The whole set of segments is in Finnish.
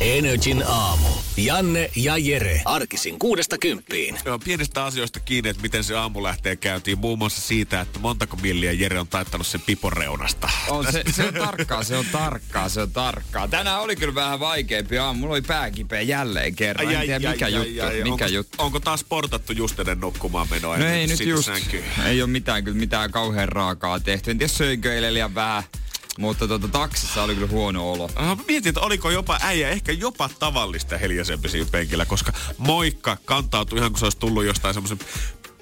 Energin aamu. Janne ja Jere. Arkisin kuudesta kymppiin. Joo, pienistä asioista kiinni, että miten se aamu lähtee käyntiin. Muun muassa siitä, että montako milliä Jere on taittanut sen pipon reunasta. On, se, se on tarkkaa, se on tarkkaa, se on tarkkaa. Tänään oli kyllä vähän vaikeampi aamu. Mulla oli pää kipeä jälleen kerran. En tiedä mikä juttu. mikä onko, juttu. onko taas portattu just ennen nukkumaan menoa? No ei nyt just. sänkyyn? Ei ole mitään, kyllä mitään kauhean raakaa tehty. En tiedä söinkö eilen liian vähän. Mutta tota, taksissa oli kyllä huono olo. Mä mietin, että oliko jopa äijä ehkä jopa tavallista hiljaisempi siinä penkillä, koska moikka kantautui ihan kuin se olisi tullut jostain semmoisen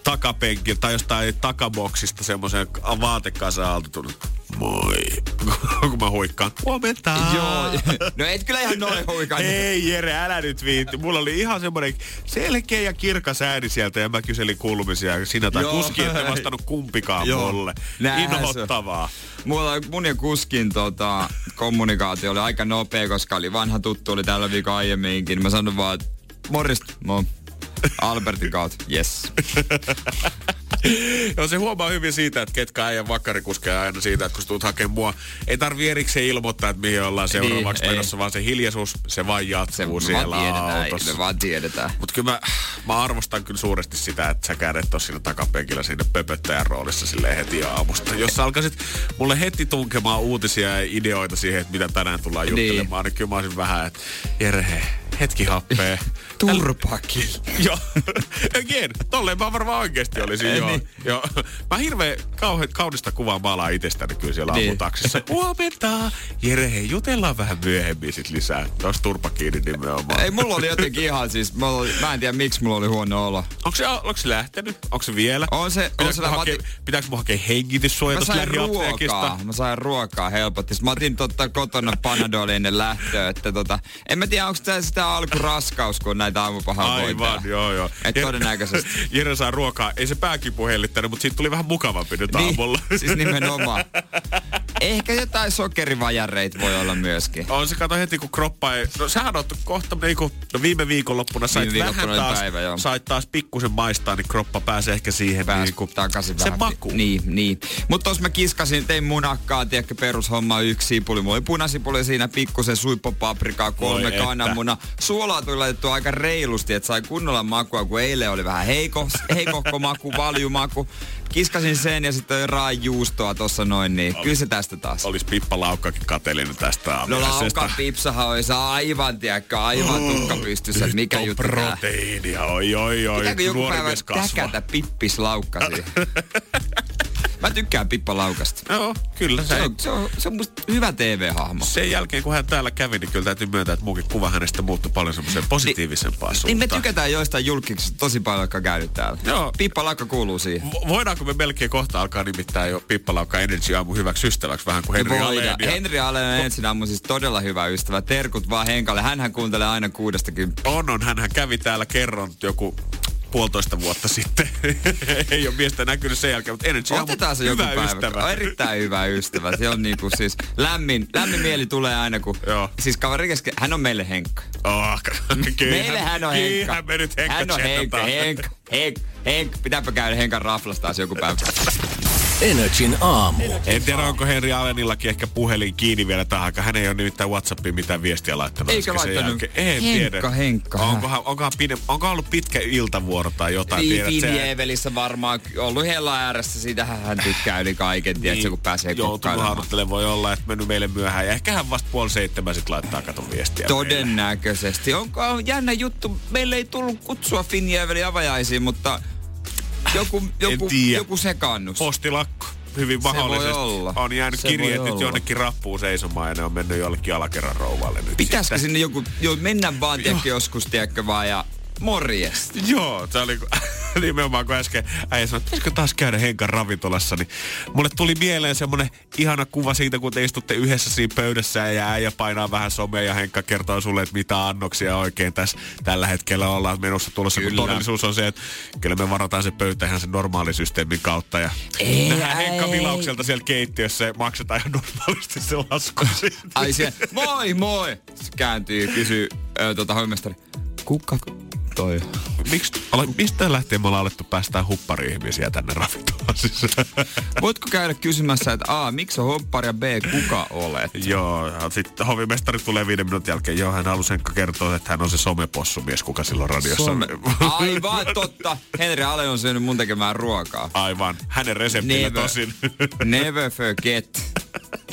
takapenkiltä tai jostain takaboksista semmoisen vaatekasaan alta tullut. Moi. kun mä huikkaan. Huomenta. Joo, no et kyllä ihan noin huikan. Ei Jere, älä nyt viitti. Mulla oli ihan semmoinen selkeä ja kirkas ääni sieltä ja mä kyselin kuulumisia. Sinä tai Joo. kuski, ette vastannut kumpikaan Joo. mulle. Se. Inhottavaa. Mulla mun ja kuskin tota, kommunikaatio oli aika nopea, koska oli vanha tuttu, oli tällä viikolla aiemminkin. Mä sanoin vaan, että morjesta, mo. Albertin kautta, yes. Joo, se huomaa hyvin siitä, että ketkä äijän vakarikuskeja aina siitä, että kun tulet hakemaan mua, ei tarvi erikseen ilmoittaa, että mihin ollaan seuraavaksi Niin, menossa, vaan se hiljaisuus, se vaan Se jatkuu me siellä vaan autossa. me vaan tiedetään. Mutta kyllä mä, mä, arvostan kyllä suuresti sitä, että sä et ole siinä takapenkillä siinä pöpöttäjän roolissa sille heti aamusta. Jos sä alkaisit mulle heti tunkemaan uutisia ja ideoita siihen, että mitä tänään tullaan juttelemaan, niin, niin kyllä mä olisin vähän, että Jere, hetki happea. Turpaki. Joo, again, tolleen mä varmaan oikeesti olisin, Ei joo. niin. joo. Mä hirveän kauhe, kaunista kuvaa maalaa itsestäni kyllä siellä Niin. aamutaksissa. Huomenta! Jere, hei, jutellaan vähän myöhemmin sit lisää. Tuossa turpa kiinni nimenomaan. Ei, mulla oli jotenkin ihan siis, mulla oli, mä en tiedä miksi mulla oli huono olo. Onko se, onko se lähtenyt? Onko se vielä? On se- on se mä hakea, otin- pitääkö mun hakea Mä hengityssuojatus sain ruokaa, mä sain ruokaa helpotti. Mä otin totta kotona Panadol ennen lähtöä, että tota, en mä tiedä onko tämä sitä alkuraskaus, kun näitä aamupahan Aivan, joo joo. Et todennäköisesti. Jere saa ruokaa. Ei se pääkipu hellittänyt, mutta siitä tuli vähän mukavampi nyt Niin, aamulla. siis nimenomaan. Ehkä jotain sokerivajareita voi olla myöskin. On se kato heti, kun kroppa ei... No sähän oot kohta, niinku, no viime viikonloppuna sait Viime vähän taas, päivä, joo. sait taas pikkusen maistaa, niin kroppa pääsee ehkä siihen Pääs niinku, takaisin se vähän. maku. Niin, niin. Mutta tos mä kiskasin, tein munakkaa, tiedätkö, perushomma yksi sipuli. Mulla oli punasipuli siinä, pikkusen suippopaprikaa, kolme kananmuna. Suolaa tuli laitettu aika reilusti, että sai kunnolla makua, kun eilen oli vähän heiko, heikohko maku, valjumaku. Kiskasin sen ja sitten raajuustoa tossa noin, niin kyllä se tästä taas. Olis Pippa Laukkakin kateellinen tästä No laukan pipsahan olisi aivan, tiedätkö, aivan tukka pystyssä, että mikä juttu proteiinia, oi oi oi. Pitääkö joku päivä täkätä pippislaukka siihen? Mä tykkään Pippa Laukasta. Joo, kyllä se, Se on, se on, se on musta hyvä TV-hahmo. sen jälkeen, kun hän täällä kävi, niin kyllä täytyy myöntää, että muukin kuva hänestä muuttui paljon semmoiseen positiivisempaan Niin suuntaan. me tykätään joistain julkiksista tosi paljon, jotka käynyt täällä. Joo. Pippa Laukka kuuluu siihen. Vo- Voidaanko me melkein kohta alkaa nimittää jo Pippa Laukka Energy aamu hyväksi ystäväksi vähän kuin Henri voidaan. Alén ja- Henri Alén ensin mun siis todella hyvä ystävä. Terkut vaan Henkalle. Hänhän kuuntelee aina kuudesta. On, on. Hänhän kävi täällä kerran joku puolitoista vuotta sitten. Ei ole miestä näkynyt sen jälkeen, mutta Energy Otetaan se joku hyvä päivä. ystävä. Erittäin hyvä ystävä. Se on niinku siis lämmin, lämmin mieli tulee aina kun... Joo. Siis kaveri kesken, hän on meille Henkka. Oh, Meille hän on Henkka. Me nyt Henkka Hän on Henkka. Henkka, Henkka, Henkka. Pitääpä käydä Henkan raflas taas joku päivä. Energin aamu. En tiedä, onko Henri Alenillakin ehkä puhelin kiinni vielä tähän aikaan. Hän ei ole nimittäin Whatsappiin mitään viestiä laittanut. Eikä laittanut. jälkeen. En Henkka, tiedä. Henkka. Onkohan, onkohan, pide, onkohan ollut pitkä iltavuoro tai jotain? Niin, Finjevelissä varmaan ollut hella ääressä, siitähän hän tykkää yli kaiken, tiedätkö, kun pääsee Joutunut kokkailemaan. voi olla, että mennyt meille myöhään. Ja ehkä hän vasta puoli seitsemän sit laittaa katon viestiä. meille. Todennäköisesti. Onko on jännä juttu, meille ei tullut kutsua Finjevelin avajaisiin, mutta joku, joku, joku sekannus. Postilakko. Hyvin mahdollisesti. olla. On jäänyt Se kirjeet nyt jonnekin rappuun seisomaan ja ne on mennyt jollekin alakerran rouvalle nyt. Pitäisikö sitten. sinne joku, jo mennä vaan, tiedätkö, joskus, tiedätkö, vaan ja morjesta. Joo, se oli... nimenomaan kun äsken äijä sanoi, että pitäisikö taas käydä Henkan ravintolassa, niin mulle tuli mieleen semmonen ihana kuva siitä, kun te istutte yhdessä siinä pöydässä ja äijä painaa vähän somea ja Henkka kertoo sulle, että mitä annoksia oikein tässä tällä hetkellä ollaan menossa tulossa. Kun todellisuus on se, että kyllä me varataan se pöytä ihan sen normaalisysteemin kautta ja Ei, nähdään Henkka ei. Vilaukselta siellä keittiössä ja maksetaan ihan normaalisti se lasku siitä. Ai se, moi moi! Se kääntyy, kysyy ö, tota hoimestari. Kuka toi? Miksi, ala, mistä lähtien me ollaan alettu päästään huppari-ihmisiä tänne ravintolaan sisään? Voitko käydä kysymässä, että A, miksi on hoppari ja B, kuka olet? Joo, sitten hovimestari tulee viiden minuutin jälkeen. Joo, hän halusi kertoa, että hän on se somepossumies, kuka silloin radiossa Some. on. Aivan totta. Henri Ale on syönyt mun tekemään ruokaa. Aivan. Hänen reseptillä Never. tosin. Never forget.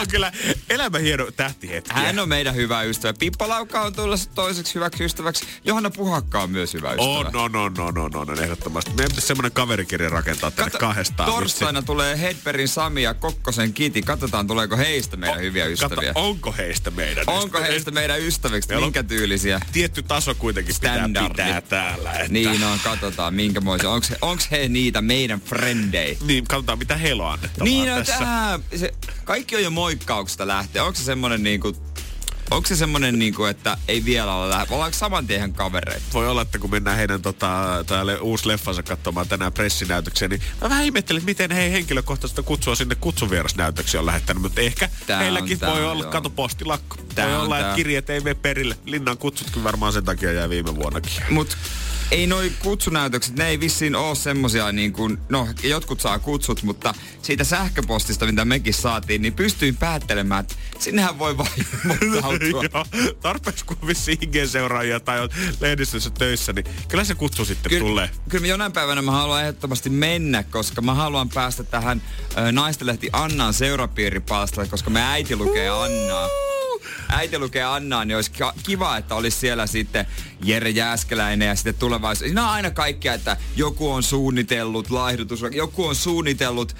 on kyllä elämä hieno tähtihetki. Hän on meidän hyvä ystävä. Pippa Laukka on tullut toiseksi hyväksi ystäväksi. Johanna Puhakka on myös hyvä ystävä. On, on, on, on, on, on, on, ehdottomasti. Meidän pitäisi semmoinen kaverikirja rakentaa tänne Kato, kahdestaan. Torstaina tulee Hedbergin Sami ja Kokkosen Kiti. Katsotaan, tuleeko heistä meidän hyviä ystäviä. Kato, onko heistä meidän Onko ystäviä? heistä meidän ystäviksi? Meillä on- Minkä tyylisiä? Tietty taso kuitenkin Standardi. pitää pitää täällä. Että... Niin on, katsotaan minkä moisia. Onks, he- onks he niitä meidän frendei? Niin, katsotaan mitä heillä on annettavaa Niin on tässä. tää, se, kaikki on jo moikkauksesta lähtee. Onko se semmonen niinku, onko se semmonen niinku, että ei vielä ole lähe, ollaanko saman tien kavereita? voi olla, että kun mennään heidän tota, täällä uusi leffansa katsomaan tänään pressinäytökseen, niin mä vähän ihmettelin, että miten he henkilökohtaista kutsua sinne kutsuvierasnäytöksiä on lähettänyt, mutta ehkä Tää on heilläkin tää, voi olla, joo. kato postilakko. Tää voi on olla, tää. että kirjeet ei mene perille. Linnan kutsutkin varmaan sen takia jäi viime vuonnakin. Mut ei noi kutsunäytökset, ne ei vissiin oo semmosia niin kuin, no jotkut saa kutsut, mutta siitä sähköpostista, mitä mekin saatiin, niin pystyin päättelemään, että sinnehän voi vain. Joo, tarpeeksi kun vissiin IG-seuraajia tai on lehdistössä töissä, niin kyllä se kutsu sitten Kyllä, tulee. kyllä jonain päivänä mä haluan ehdottomasti mennä, koska mä haluan päästä tähän ö, naistenlehti Annan seurapiiripalstalle, koska me äiti lukee Annaa. Äiti lukee Annaa, niin olisi ki- kiva, että olisi siellä sitten Jere Jääskeläinen ja sitten tulevaisuus. Siinä on aina kaikkea, että joku on suunnitellut laihdutus, joku on suunnitellut,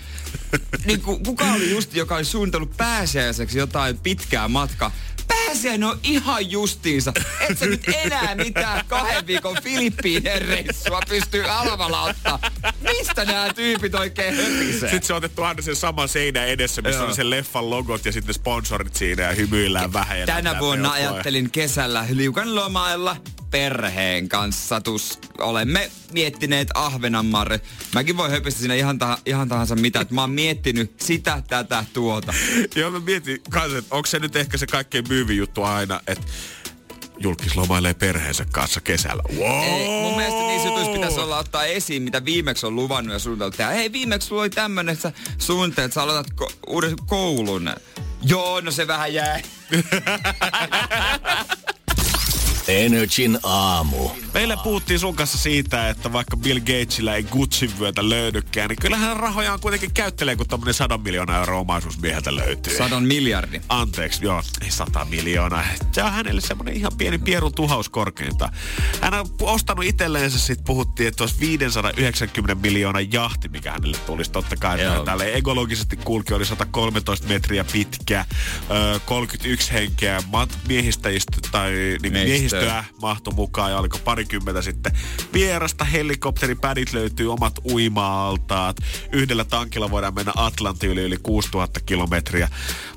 niin ku, kuka oli just, joka oli suunnitellut pääsiäiseksi jotain pitkää matkaa. Pääsiäinen on ihan justiinsa. Et sä nyt enää mitään kahden viikon Filippiinen reissua pystyy halvalla ottaa. Mistä nämä tyypit oikein höpisee? Sitten se on otettu aina sen saman seinän edessä, missä Joo. on sen leffan logot ja sitten sponsorit siinä ja hymyillään vähän. Ja Tänä vuonna ajattelin kesällä liukan lomailla perheen kanssa. Tus, olemme miettineet Ahvenanmarre. Mäkin voi höpistä siinä ihan, tah- ihan tahansa mitä. että Mä oon miettinyt sitä, tätä, tuota. Joo, mä mietin kanssa, että onko se nyt ehkä se kaikkein myyvin juttu aina, että julkis lomailee perheensä kanssa kesällä. Wow! Ei, mun mielestä niissä jutuissa pitäisi olla ottaa esiin, mitä viimeksi on luvannut ja suunniteltu. tehdä. Hei, viimeksi sulla oli tämmönen, että sä että sä aloitat ko- uuden koulun. Joo, no se vähän jäi. Energin aamu. Meillä puhuttiin sun kanssa siitä, että vaikka Bill Gatesillä ei Gucci vyötä löydykään, niin kyllähän rahojaan kuitenkin käyttelee, kun tommonen 100 miljoonaa euroa omaisuusmieheltä löytyy. Sadon miljardi. Anteeksi, joo, ei 100 miljoonaa. Se on hänelle semmoinen ihan pieni pierun tuhaus korkeinta. Hän on ostanut itselleensä, sit puhuttiin, että olisi 590 miljoonaa jahti, mikä hänelle tulisi. Totta kai Joo. Tälle ekologisesti kulki, oli 113 metriä pitkä, ö, 31 henkeä mat- miehistäjistä tai niin Miehistöä. Miehistöä mahtui mukaan ja oliko parikymmentä sitten vierasta. Helikopteripädit löytyy omat uima-altaat. Yhdellä tankilla voidaan mennä Atlantin yli yli 6000 kilometriä.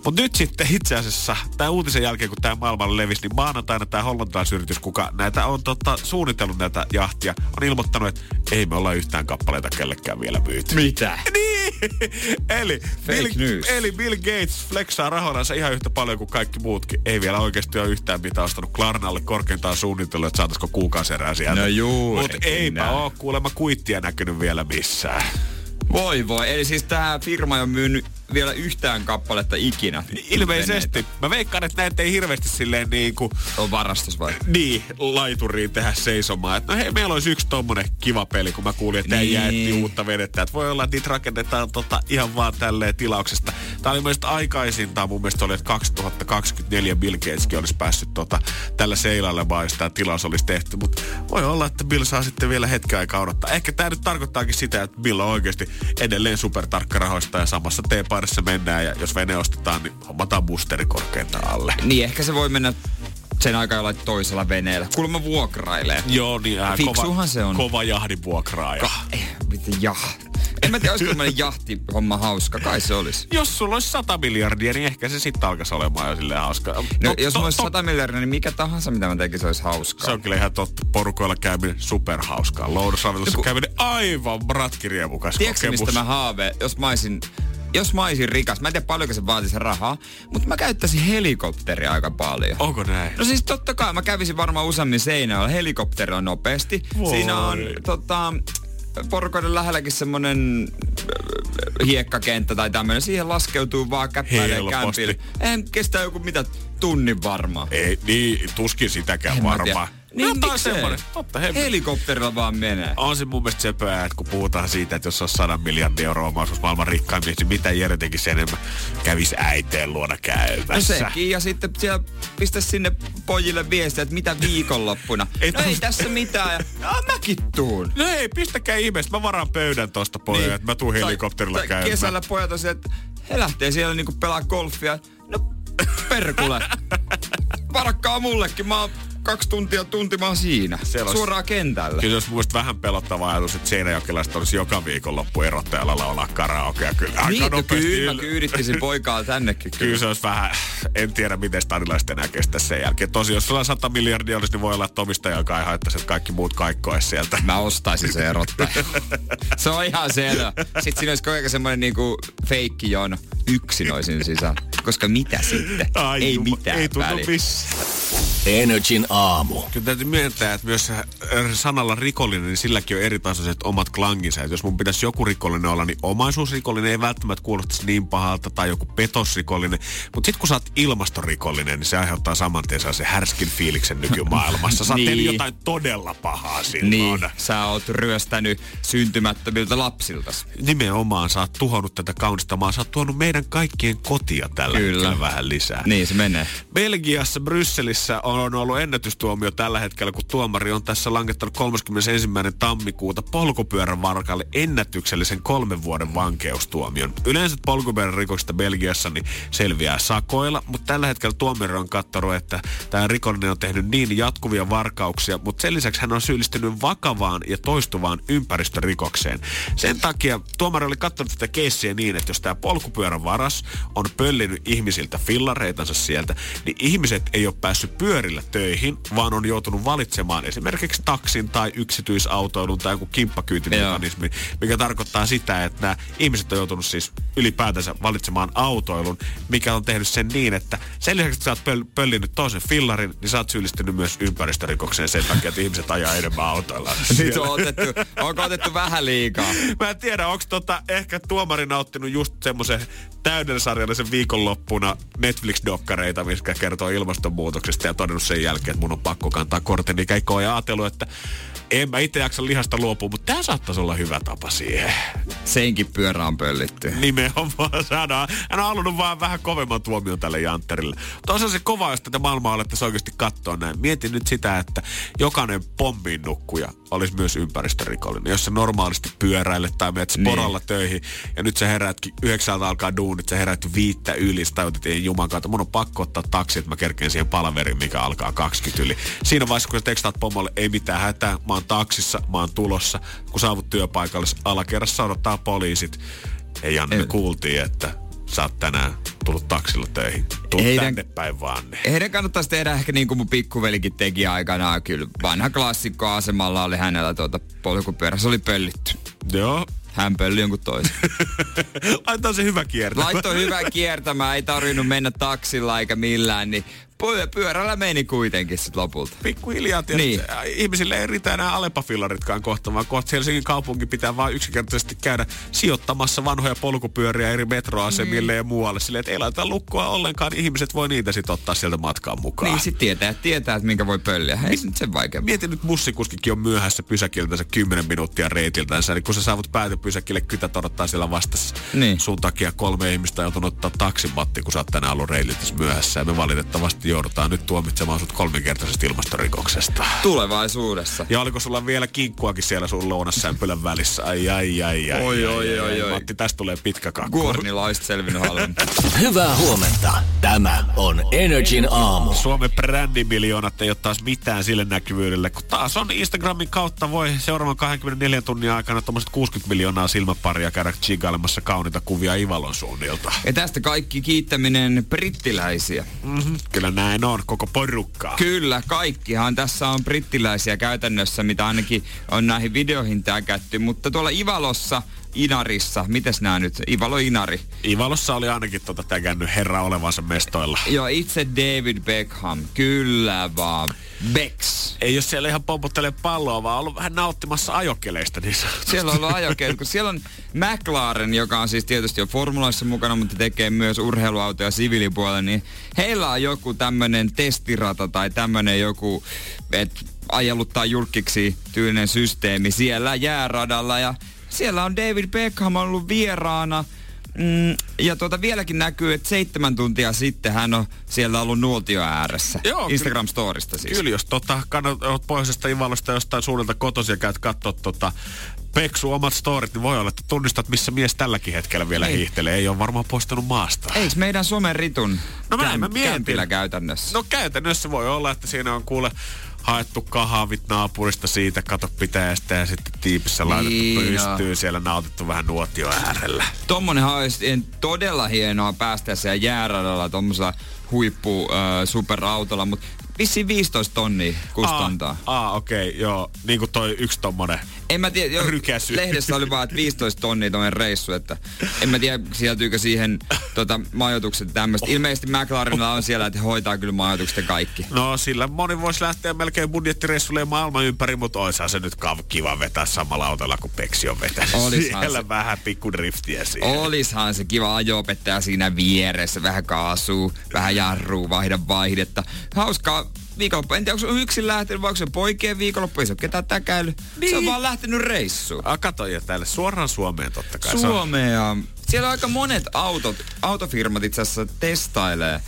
Mutta nyt sitten itse asiassa tämän uutisen jälkeen, kun tämä maailmalle levisi, niin maanantaina tämä hollantilaisyritys, kuka näitä on tota, suunnitellut näitä jahtia, on ilmoittanut, että ei me olla yhtään kappaleita kellekään vielä myyty. Mitä? Niin! eli, Bill, news. eli Bill Gates flexaa rahoillansa ihan yhtä paljon kuin kaikki muutkin. Ei vielä oikeasti ole yhtään mitään ostanut Klarnalle korkeintaan suunnitellut, että saataisiko kuukausi erää sieltä. No juurikin Mutta eipä ole kuulemma kuittia näkynyt vielä missään. Voi voi, eli siis tää firma ole myynyt vielä yhtään kappaletta ikinä. Ilmeisesti. Mä veikkaan, että näitä ei hirveästi silleen niin kuin, On varastus vai? niin, laituriin tehdä seisomaan. Että no hei, meillä olisi yksi tommonen kiva peli, kun mä kuulin, että Niin. niin. jäätti uutta vedettä. Että voi olla, että niitä rakennetaan tota, ihan vaan tälleen tilauksesta. Tää oli mielestäni aikaisintaan, mun mielestä oli, että 2024 Bill Gateskin olisi päässyt tota, tällä seilailemaan, jos tämä tilaus olisi tehty. Mutta voi olla, että Bill saa sitten vielä hetken aikaa odottaa. Ehkä tämä nyt tarkoittaakin sitä, että Bill on oikeasti edelleen supertarkka rahoista ja samassa teepaidassa mennään. Ja jos vene ostetaan, niin hommataan boosteri korkeintaan alle. Niin, ehkä se voi mennä sen aikaa jollain toisella veneellä. Kuulemma vuokrailee. Joo, niin äh, Fiksuhan kova, se on. kova jahdin vuokraaja. Ka- eh, mitä jah. En mä tiedä, olisiko tämmönen jahtihomma hauska. Kai se olisi. Jos sulla olisi 100 miljardia, niin ehkä se sitten alkaisi olemaan jo silleen hauskaa. No, To- jos to- mulla olisi to- 100 miljardia, niin mikä tahansa, mitä mä tekisin, olisi hauskaa. Se on kyllä ihan totta. Porukoilla käyminen superhauskaa. Loudosravintolassa Joku- käyminen aivan ratkiriemukas Tiedätkö kokemus. mistä mä haave, jos mä olisin, jos mä olisin rikas, mä en tiedä paljonko se vaatisi rahaa, mutta mä käyttäisin helikopteria aika paljon. Onko näin? No siis totta kai, mä kävisin varmaan useammin seinällä helikopterilla nopeasti. Voi. Siinä on tota, porukoiden lähelläkin semmonen äh, hiekkakenttä tai tämmönen. Siihen laskeutuu vaan käppäilee kämpille. En kestä joku mitä tunnin varmaan. Ei, niin, tuskin sitäkään varmaan. Niin Jotain miksei? semmonen. Totta, he, Helikopterilla vaan menee. on se mun mielestä söpöä, että kun puhutaan siitä, että jos on 100 miljardia euroa omaisuus maailman rikkaimmista, niin mitä Jere tekisi enemmän? Kävis äiteen luona No käymässä. sekin, ja sitten siellä pistä sinne pojille viestiä, että mitä viikonloppuna. Ei no ei tässä mitään, ja ja mäkin tuun. No ei, pistäkää ihmeestä. Mä varaan pöydän tosta pojille, niin. että mä tuun helikopterilla tai käymään. Kesällä pojat on se, että he lähtee siellä niinku pelaa golfia. No perkule. Varakkaa mullekin, mä oon kaksi tuntia tuntimaan siinä. Siellä olisi- Suoraan kentälle. Kyllä jos mielestä vähän pelottava ajatus, että Seinäjokelaiset olisi joka viikonloppu erottajalla laulaa karaokea. Kyllä aika Niin, no nopeasti. kyllä mä kyydittisin poikaa tännekin. Kyllä Kyllä. se olisi vähän, en tiedä miten stadilaiset enää kestä sen jälkeen. Tosi, jos sulla 100 miljardia olisi, niin voi olla, että omistaja ei haittaisi, että kaikki muut kaikkois sieltä. Mä ostaisin se erottaja. se on ihan selvä. Sitten siinä olisi koko semmoinen niinku feikki jono. Yksin olisin sisällä. Koska mitä sitten? Ai ei juma, mitään Ei tunnu väliä. missään. Energin aamu. Kyllä täytyy myöntää, että myös sanalla rikollinen, niin silläkin on eri tasoiset omat klanginsa. Että jos mun pitäisi joku rikollinen olla, niin omaisuusrikollinen ei välttämättä kuulostaisi niin pahalta tai joku petosrikollinen. Mutta sitten kun sä oot ilmastorikollinen, niin se aiheuttaa saman tien se härskin fiiliksen nykymaailmassa. Sä oot Niin. jotain todella pahaa silloin. Niin, sä oot ryöstänyt syntymättömiltä lapsilta. Nimenomaan sä oot tuhonnut tätä kaunista maa. Sä oot tuonut meidän kaikkien kotia tällä Kyllä. vähän lisää. Niin se menee. Belgiassa, Brysselissä on ollut ennätystuomio tällä hetkellä, kun tuomari on tässä langettanut 31. tammikuuta polkupyörän varkalle ennätyksellisen kolmen vuoden vankeustuomion. Yleensä polkupyörän rikoksista Belgiassa niin selviää sakoilla, mutta tällä hetkellä tuomari on katsonut, että tämä rikollinen on tehnyt niin jatkuvia varkauksia, mutta sen lisäksi hän on syyllistynyt vakavaan ja toistuvaan ympäristörikokseen. Sen takia tuomari oli katsonut tätä keissiä niin, että jos tämä polkupyörän varas on pöllinyt ihmisiltä fillareitansa sieltä, niin ihmiset ei ole päässyt pyörillä töihin, vaan on joutunut valitsemaan esimerkiksi taksin tai yksityisautoilun tai joku kimppakyytimekanismi, mikä tarkoittaa sitä, että nämä ihmiset on joutunut siis ylipäätänsä valitsemaan autoilun, mikä on tehnyt sen niin, että sen lisäksi, että sä oot pöl- pöllinyt toisen fillarin, niin sä oot syyllistynyt myös ympäristörikokseen sen takia, että ihmiset ajaa enemmän autoilla. Nyt on otettu, onko otettu vähän liikaa? Mä en tiedä, onko tota, ehkä tuomari nauttinut just semmoisen täydensarjallisen viikonloppuna Netflix-dokkareita, mitkä kertoo ilmastonmuutoksesta ja todennut sen jälkeen, että mun on pakko kantaa korteni keikkoon ja ajatellut, että en mä itse jaksa lihasta luopua, mutta tämä saattaisi olla hyvä tapa siihen. Senkin pyörä on pöllitty. Nimenomaan saadaan. Hän on halunnut vaan vähän kovemman tuomion tälle Jantterille. Toisaalta se kova, jos tätä maailmaa alettaisiin oikeasti katsoa näin. Mietin nyt sitä, että jokainen pommin nukkuja olisi myös ympäristörikollinen. Jos sä normaalisti pyöräilet tai menet Niin. sporalla töihin ja nyt sä herätkin, yhdeksältä alkaa duunit, sä herät viittä yli, sä tajut, että ei juman kautta, mun on pakko ottaa taksi, että mä kerkeen siihen palaveriin, mikä alkaa 20 yli. Siinä vaiheessa, kun sä tekstaat pomolle, ei mitään hätää, mä oon taksissa, mä oon tulossa. Kun saavut työpaikalle, alakerrassa odottaa poliisit. Ei Janne, me kuultiin, että sä oot tänään tullut taksilla töihin. Tuu Heidän- tänne päin vaan. Niin. Heidän kannattaisi tehdä ehkä niin kuin mun pikkuvelikin teki aikanaan. Kyllä vanha klassikko asemalla oli hänellä tuota polkupyörä. Se oli pöllitty. Joo. Hän pölli jonkun toisen. Laitetaan se hyvä kierto. Laittoi hyvää kiertämään, ei tarvinnut mennä taksilla eikä millään, niin py- pyörällä meni kuitenkin sit lopulta. Pikkuhiljaa tietysti. Niin. Ihmisille ei riitä enää Alepa-fillaritkaan kohta, vaan kohta Helsingin kaupunki pitää vaan yksinkertaisesti käydä sijoittamassa vanhoja polkupyöriä eri metroasemille ja muualle. Silleen, että ei laita lukkoa ollenkaan, niin ihmiset voi niitä sitten ottaa sieltä matkaan mukaan. Niin sit tietää, tietää, että minkä voi pölliä. Ei se nyt sen vaikeampaa. Mietin nyt bussikuskikin on myöhässä pysäkiltänsä 10 minuuttia reitiltänsä, niin kun sä saavut päätöpysäkille, kytät odottaa siellä vastassa. Niin. Sun takia kolme ihmistä on joutunut ottaa taksimatti, kun sä oot tänään ollut reitiltänsä myöhässä. Ja me valitettavasti joudutaan nyt tuomitsemaan sut kolminkertaisesta ilmastorikoksesta. Tulevaisuudessa. Ja oliko sulla vielä kinkkuakin siellä sun lounassämpylän välissä? Ai, ai, ai, ai. Oi, ai, oi, ai, oi, oi. Matti, tästä tulee pitkä kakku. Guornilla olisi selvinnyt halvemmin. Hyvää huomenta. Tämä on Energin aamu. Suomen brändimiljoonat ei ole taas mitään sille näkyvyydelle, kun taas on Instagramin kautta voi seuraavan 24 tunnin aikana tuommoiset 60 miljoonaa silmäparia käydä chigailemassa kauniita kuvia Ivalon suunnilta. ja tästä kaikki kiittäminen brittiläisiä. Mm-hmm. Kyllä näin on, koko porukkaa. Kyllä, kaikkihan tässä on brittiläisiä käytännössä, mitä ainakin on näihin videoihin täkätty. Mutta tuolla Ivalossa, Inarissa, mites nämä nyt? Ivalo Inari. Ivalossa oli ainakin tota tägännyt herra olevansa mestoilla. Joo, itse David Beckham. Kyllä vaan. Becks. Ei jos siellä ihan pomputtelee palloa, vaan ollut vähän nauttimassa ajokeleista niin sanotusti. Siellä on ollut ajokeet, kun siellä on McLaren, joka on siis tietysti jo formulaissa mukana, mutta tekee myös urheiluautoja siviilipuolella, niin heillä on joku tämmönen testirata tai tämmönen joku, että ajelluttaa julkiksi tyylinen systeemi siellä jääradalla ja siellä on David Beckham ollut vieraana. Mm, ja tuota vieläkin näkyy, että seitsemän tuntia sitten hän on siellä ollut nuotio ääressä. Joo, Instagram-storista siis. Kyllä, jos tota, kannat, oot pohjoisesta Ivalosta jostain suunnilta kotosi ja käyt katsoa tota, Peksu omat storit, niin voi olla, että tunnistat, missä mies tälläkin hetkellä vielä Ei. hiihtelee. Ei ole varmaan poistunut maasta. Eiks meidän somen ritun No mä, käm- mä mietin. käytännössä? No käytännössä voi olla, että siinä on kuule haettu kahvit naapurista siitä, kato pitäjästä ja sitten tiipissä laitettu Niin, pystyyn, siellä nautittu vähän nuotio äärellä. Tommonenhan olisi en- todella hienoa päästä siellä jääradalla tommosella huippu äh, superautolla, mutta vissiin 15 tonnia kustantaa. Aa, aa okei, okay, joo. Niin kuin toi yksi tommonen. En mä tiedä, jo, Rykäsy. lehdessä oli vaan, että 15 tonnia tommonen reissu, että en mä tiedä, sieltyykö siihen tota, majoitukset tämmöistä. Ilmeisesti McLarenilla on siellä, että he hoitaa kyllä majoitukset kaikki. No sillä moni voisi lähteä melkein budjettireissulle maailman ympäri, mutta oishan se nyt kiva vetää samalla autolla kuin Peksi on vetänyt. Olishan Siellä se. vähän pikku driftiä siihen. Olishan se kiva ajo-opettaja siinä vieressä, vähän kaasuu, vähän jarruu, vaihda vaihdetta. Hauskaa viikonloppu. En tiedä, onko se yksin lähtenyt vai onko se poikien viikonloppu, ei se ole ketään täkäily. Niin. Se on Niin. vaan lähtenyt reissuun. Ah, kato ja täällä suoraan Suomeen totta kai. Suomea. Siellä on aika monet autot, autofirmat itse asiassa testailee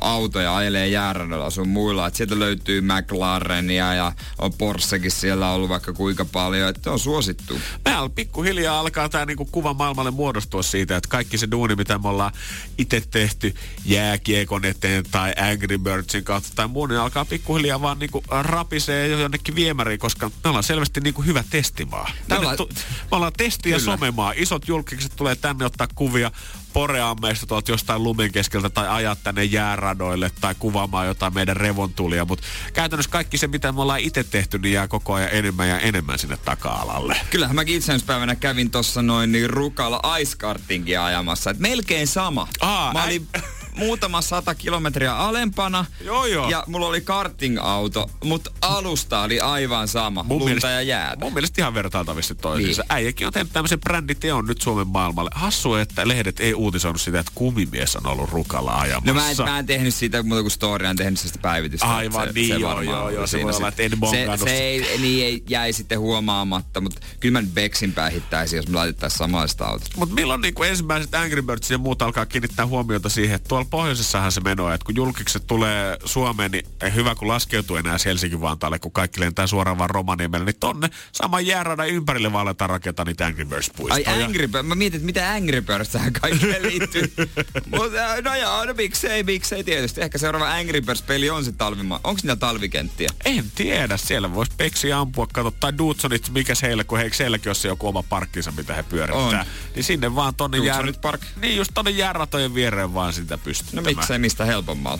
autoja, ajelee jääradalla sun muilla. Et sieltä löytyy McLarenia ja on Porschekin siellä ollut vaikka kuinka paljon. Että on suosittu. Täällä pikkuhiljaa alkaa tämä niinku kuva maailmalle muodostua siitä, että kaikki se duuni, mitä me ollaan itse tehty jääkiekon eteen tai Angry Birdsin kautta tai muun, niin alkaa pikkuhiljaa vaan niinku rapisee jo jonnekin viemäriin, koska me ollaan selvästi niinku hyvä testimaa. Tänne ollaan- tu- me ollaan testi- ja Kyllä. somemaa. Isot julkiset tulee tänne ottaa kuvia poreammeista tuolta jostain lumen keskeltä tai ajaa tänne jääradoille tai kuvaamaan jotain meidän revontulia, mutta käytännössä kaikki se, mitä me ollaan itse tehty, niin jää koko ajan enemmän ja enemmän sinne taka-alalle. Kyllähän mäkin itsenäispäivänä kävin tuossa noin niin rukalla ice kartingia ajamassa. Et melkein sama. Aa, Mä olin muutama sata kilometriä alempana. Joo, joo. Ja mulla oli karting-auto, mutta alusta oli aivan sama. Lunta ja jäätä. Mun mielestä ihan vertailtavasti toisiinsa. Niin. Äijäkin on tehnyt tämmöisen bränditeon nyt Suomen maailmalle. Hassu, että lehdet ei uutisoinut sitä, että kumimies on ollut rukalla ajamassa. No mä en, mä en tehnyt siitä muuta kuin story, en tehnyt sitä päivitystä. Aivan niin, joo, varmaan joo, oli joo, se voi olla, että en se, se ei, niin ei, jäi sitten huomaamatta, mutta kyllä mä nyt Bexin päihittäisin, jos me laitettaisiin samanlaista autosta. Mutta milloin niin ensimmäiset Angry Birds ja muut alkaa kiinnittää huomiota siihen, että tuolla pohjoisessahan se meno, että kun julkikset tulee Suomeen, niin ei hyvä kun laskeutuu enää Helsingin Vantaalle, kun kaikki lentää suoraan vaan Romaniemelle, niin tonne saman jääradan ympärille vaan aletaan rakentaa niitä Angry Birds Ai puistoja. Angry Birds, mä mietin, että mitä Angry Birds tähän kaikkeen liittyy. Mutta no joo, no miksei, miksei tietysti. Ehkä seuraava Angry Birds-peli on se talvima. Onko niillä talvikenttiä? En tiedä, siellä voisi Peksi ampua, kato, tai Dudsonit, mikäs heillä, kun heikö heilläkin ole se joku oma parkkinsa, mitä he pyörittää. On. Niin sinne vaan tonne Dudsonit Park. Niin just tonne jääratojen viereen vaan sitä pystyy. No miksei mistä helpommalla.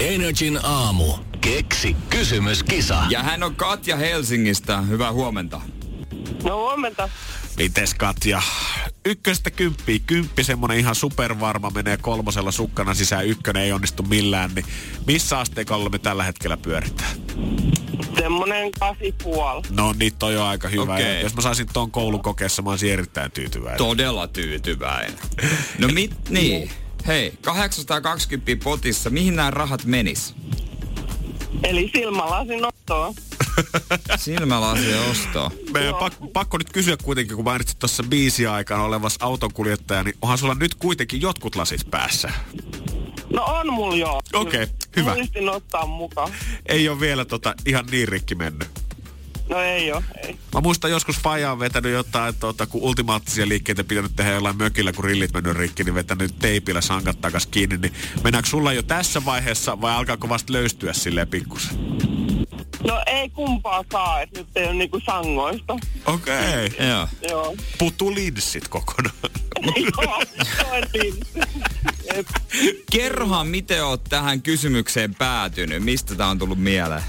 Energin aamu. Keksi kysymyskisa. Ja hän on Katja Helsingistä. Hyvää huomenta. No huomenta. Mites Katja? Ykköstä kymppiä. Kymppi semmonen ihan supervarma menee kolmosella sukkana sisään. Ykkönen ei onnistu millään. Niin missä asteikolla me tällä hetkellä pyöritään? Semmonen kasi puoli. No niin, toi on aika hyvä. Ja Jos mä saisin ton koulukokeessa, mä olisin erittäin tyytyväinen. Todella tyytyväinen. No mit, niin. Hei, 820 potissa. Mihin nämä rahat menis? Eli silmälasin ottoa. Silmälasi ostoa. Meidän pak, pakko nyt kysyä kuitenkin, kun mainitsit tuossa biisi aikana olevassa autonkuljettaja, niin onhan sulla nyt kuitenkin jotkut lasit päässä? No on mulla joo. Okei, hyvä. Muistin ottaa mukaan. Ei ole vielä tota, ihan niin rikki mennyt. No ei oo, ei. Mä muistan joskus Faja on vetänyt jotain, että tota, kun ultimaattisia liikkeitä pitänyt tehdä jollain mökillä, kun rillit mennyt rikki, niin vetänyt teipillä sankat takas kiinni. Niin mennäänkö sulla jo tässä vaiheessa vai alkaako vasta löystyä silleen pikkusen? No ei kumpaa saa, että nyt ei ole niinku sangoista. Okei. Okay. Joo. Joo. Puuttuu linssit kokonaan. Joo, niin. Kerrohan, miten oot tähän kysymykseen päätynyt. Mistä tää on tullut mieleen?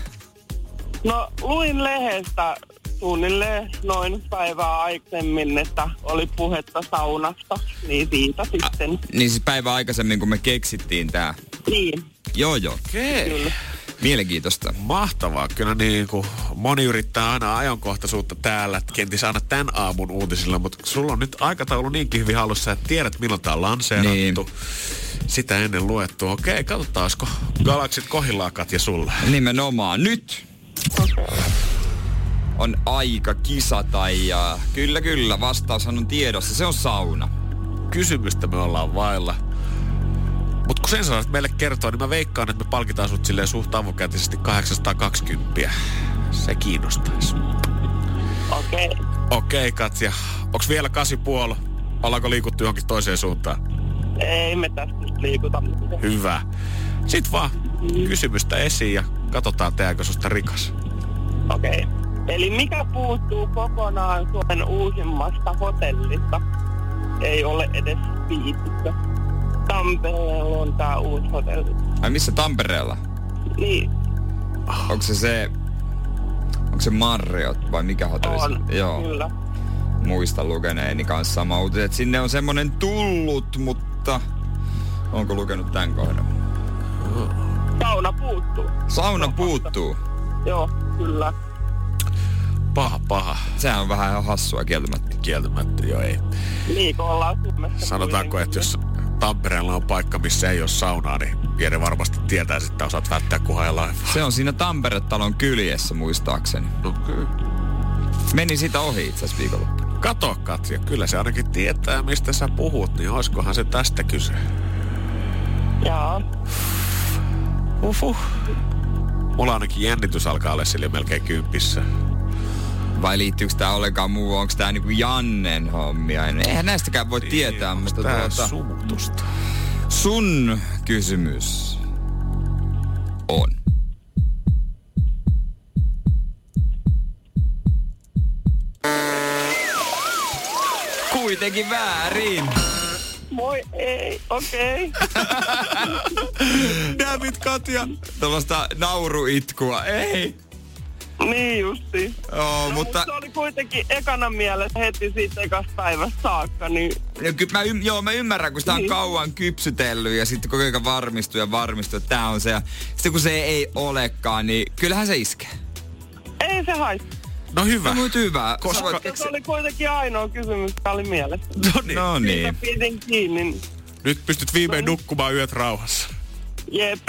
No luin lehdestä suunnilleen noin päivää aikaisemmin, että oli puhetta saunasta, niin siitä sitten. Niin siis päivä aikaisemmin, kun me keksittiin tää. Niin, Joo, joo. Okei. kyllä. Mielenkiintoista. Mahtavaa. Kyllä niin kuin moni yrittää aina ajankohtaisuutta täällä, että kenties aina tämän aamun uutisilla, mutta sulla on nyt aikataulu niinkin hyvin hallussa, että tiedät milloin tää on lanseerattu. Niin. Sitä ennen luettu. Okei, katsotaan, olisiko galaksit kohillaan Katja sulle. Nimenomaan. Nyt on aika kisata ja kyllä kyllä, vastaushan on tiedossa. Se on sauna. Kysymystä me ollaan vailla. Mutta kun sen sanat meille kertoa, niin mä veikkaan, että me palkitaan sut silleen suht avokätisesti 820. Se kiinnostaisi. Okei. Okay. Okei, Katja. Onks vielä kasi puolo? Ollaanko liikuttu johonkin toiseen suuntaan? Ei me tästä liikuta. Hyvä. Sitten vaan kysymystä esiin ja katsotaan tehdäänkö susta rikas. Okei. Okay. Eli mikä puuttuu kokonaan Suomen uusimmasta hotellista? Ei ole edes viitissä. Tampereella on tää uusi hotelli. Ai missä Tampereella? Niin, Onko se se... Onko se Marriott vai mikä hotelli? se- on. Joo. Kyllä. Muistan lukeneeni kanssa sama uutinen, että sinne on semmonen tullut, mutta... Onko lukenut tämän kohdan? Sauna puuttuu. Joo, kyllä. Paha, paha. Sehän on vähän hassua kieltämättä. Kieltämättä jo ei. Niin, kun ollaan Suomessa. Sanotaanko, että jos Tampereella on paikka, missä ei ole saunaa, niin Jere varmasti tietää, että osaat välttää kuhaa laivaa. Se on siinä Tampere-talon kyljessä muistaakseni. No kyllä. Meni sitä ohi itse asiassa viikonloppuna. Kato Katja, kyllä se ainakin tietää, mistä sä puhut, niin oiskohan se tästä kyse. Joo. Uhuh. Mulla ainakin jännitys alkaa olla sille melkein kymppissä. Vai liittyykö tää ollenkaan muu? Onko tää niinku Jannen hommia? Eihän näistäkään voi tietää, mutta Tää tuota, sumutusta. sun kysymys on. Kuitenkin väärin. Moi, ei, okei. David Katja. Tällaista nauruitkua. Ei. niin justi. Joo, mutta Se oli kuitenkin ekana mielessä heti siitä ekasta päivästä saakka, niin Ja ky- mä, ym- joo, mä ymmärrän, kun sitä on Niin. kauan kypsytellyt ja sitten koko ajan varmistuu ja varmistuu, että tää on se. Ja sitten kun se ei olekaan, niin kyllähän se iskee. ei se haittaa. No hyvä. No mut hyvä. Koska- voit Se oli kuitenkin ainoa kysymys, mikä oli mielessä. No niin. No niin. Pidin kiinni. Nyt pystyt viimein nukkumaan yöt rauhassa. Jep,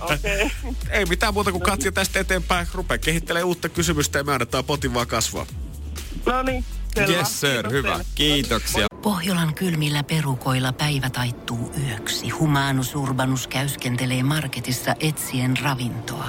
okei. Okay. Ei mitään muuta kuin Katja tästä eteenpäin. Rupea kehittelee uutta kysymystä ja me annetaan potin vaan kasvaa. No niin, selvä. Yes sir, Kiitos hyvä. teille. Kiitoksia. Pohjolan kylmillä perukoilla päivä taittuu yöksi. Humanus Urbanus käyskentelee marketissa etsien ravintoa.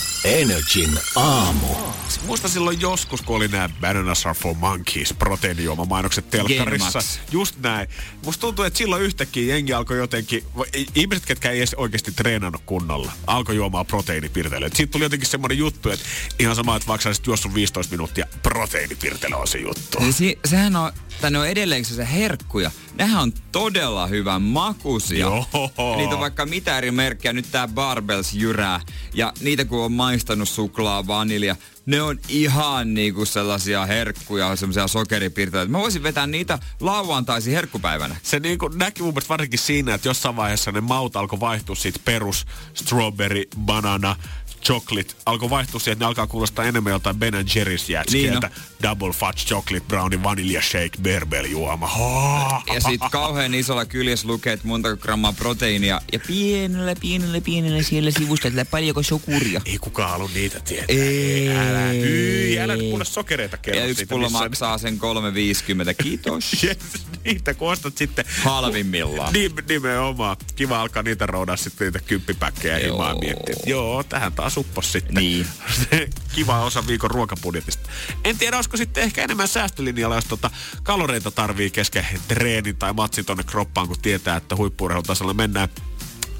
Energin aamu. Muista silloin joskus, kun oli nämä Bananas are for Monkeys proteiinijuomamainokset telkkarissa. Genmax. Just näin. Musta tuntuu, että silloin yhtäkkiä jengi alkoi jotenkin, ihmiset, ketkä ei edes oikeasti treenannut kunnolla, alkoi juomaan proteiinipirtelyä. Siitä tuli jotenkin semmoinen juttu, että ihan sama, että vaikka sä olisit juossut 15 minuuttia, proteiinipirtely on se juttu. Niin si- sehän on, tai ne on edelleen se herkkuja. Nehän on todella hyvän makuisia. Joo. Niitä on vaikka mitä eri merkkejä. Nyt tää Barbells jyrää. Ja niitä kun on maistanut suklaa, vanilja, ne on ihan niinku sellaisia herkkuja, semmoisia sokeripirtoja. Mä voisin vetää niitä lauantaisin herkkupäivänä. Se niin kuin näkyy mun mielestä varsinkin siinä, että jossain vaiheessa ne maut alkoi vaihtua siitä perus strawberry, banana, chocolate alkoi vaihtua siihen, että ne alkaa kuulostaa enemmän joltain Ben Jerry's jätskeiltä. Niin Double fudge chocolate brownie vanilja shake berbel juoma. Ja sit kauhean isolla kyljessä lukee, että monta grammaa proteiinia. Ja pienellä, pienellä, pienellä siellä sivustella paljonko sokuria. Ei kukaan halua niitä tietää. Ei. Älä, hyi, älä nyt mulle sokereita kerro Ja yksi pullo maksaa sen 3,50. Kiitos. Yes, niitä kun ostat sitten Halvimmillaan. Niin, nimenomaan. Kiva alkaa niitä roudaa sitten niitä kymppipäkkejä ilmaan miettiä. Joo, tähän taas uppos sitten. Niin. Kiva osa viikon ruokabudjetista. En tiedä, olisiko sitten ehkä enemmän säästölinjalla, jos tota kaloreita tarvii kesken treenin tai matsin tonne kroppaan, kun tietää, että huippuurheilutasolla mennään.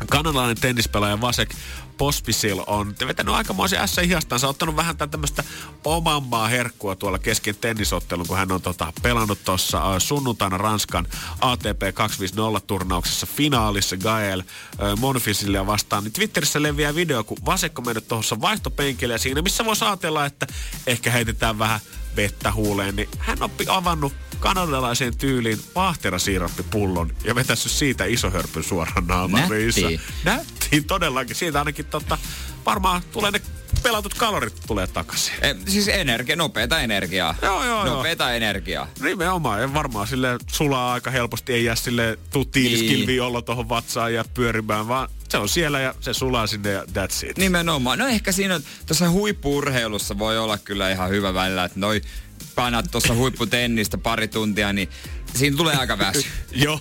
Kanadalainen tennispelaaja Vasek Pospisil on vetänyt aikamoisen ässä hiastansa, ottanut vähän tämmöistä oman maa herkkua tuolla kesken tennisottelun, kun hän on tota, pelannut tuossa äh, sunnuntaina Ranskan ATP 250-turnauksessa finaalissa Gael äh, Monfilsia vastaan. Niin Twitterissä leviää video, kun Vasek on mennyt tuossa vaihtopenkille ja siinä, missä voisi ajatella, että ehkä heitetään vähän vettä huuleen, niin hän on pi- avannut kanadalaiseen tyyliin vaahterasiirappipullon ja vetässyt siitä iso hörpyn suoraan naamaan. Nätti. Nättiin todellakin. Siitä ainakin totta, varmaan tulee ne pelatut kalorit tulee takaisin. E, siis energia, nopeata energiaa. Joo, joo, joo. Nopeata energiaa. Nimenomaan, ja varmaan sille sulaa aika helposti, ei jää sille tuu tiiliskilvi Niin. olla tuohon vatsaan ja pyörimään, vaan se on siellä ja se sulaa sinne ja that's it. Nimenomaan. No ehkä siinä on- tuossa huippuurheilussa voi olla kyllä ihan hyvä välillä, että noi painat tuossa huipputennistä pari tuntia, niin siinä tulee aika väsy. Joo.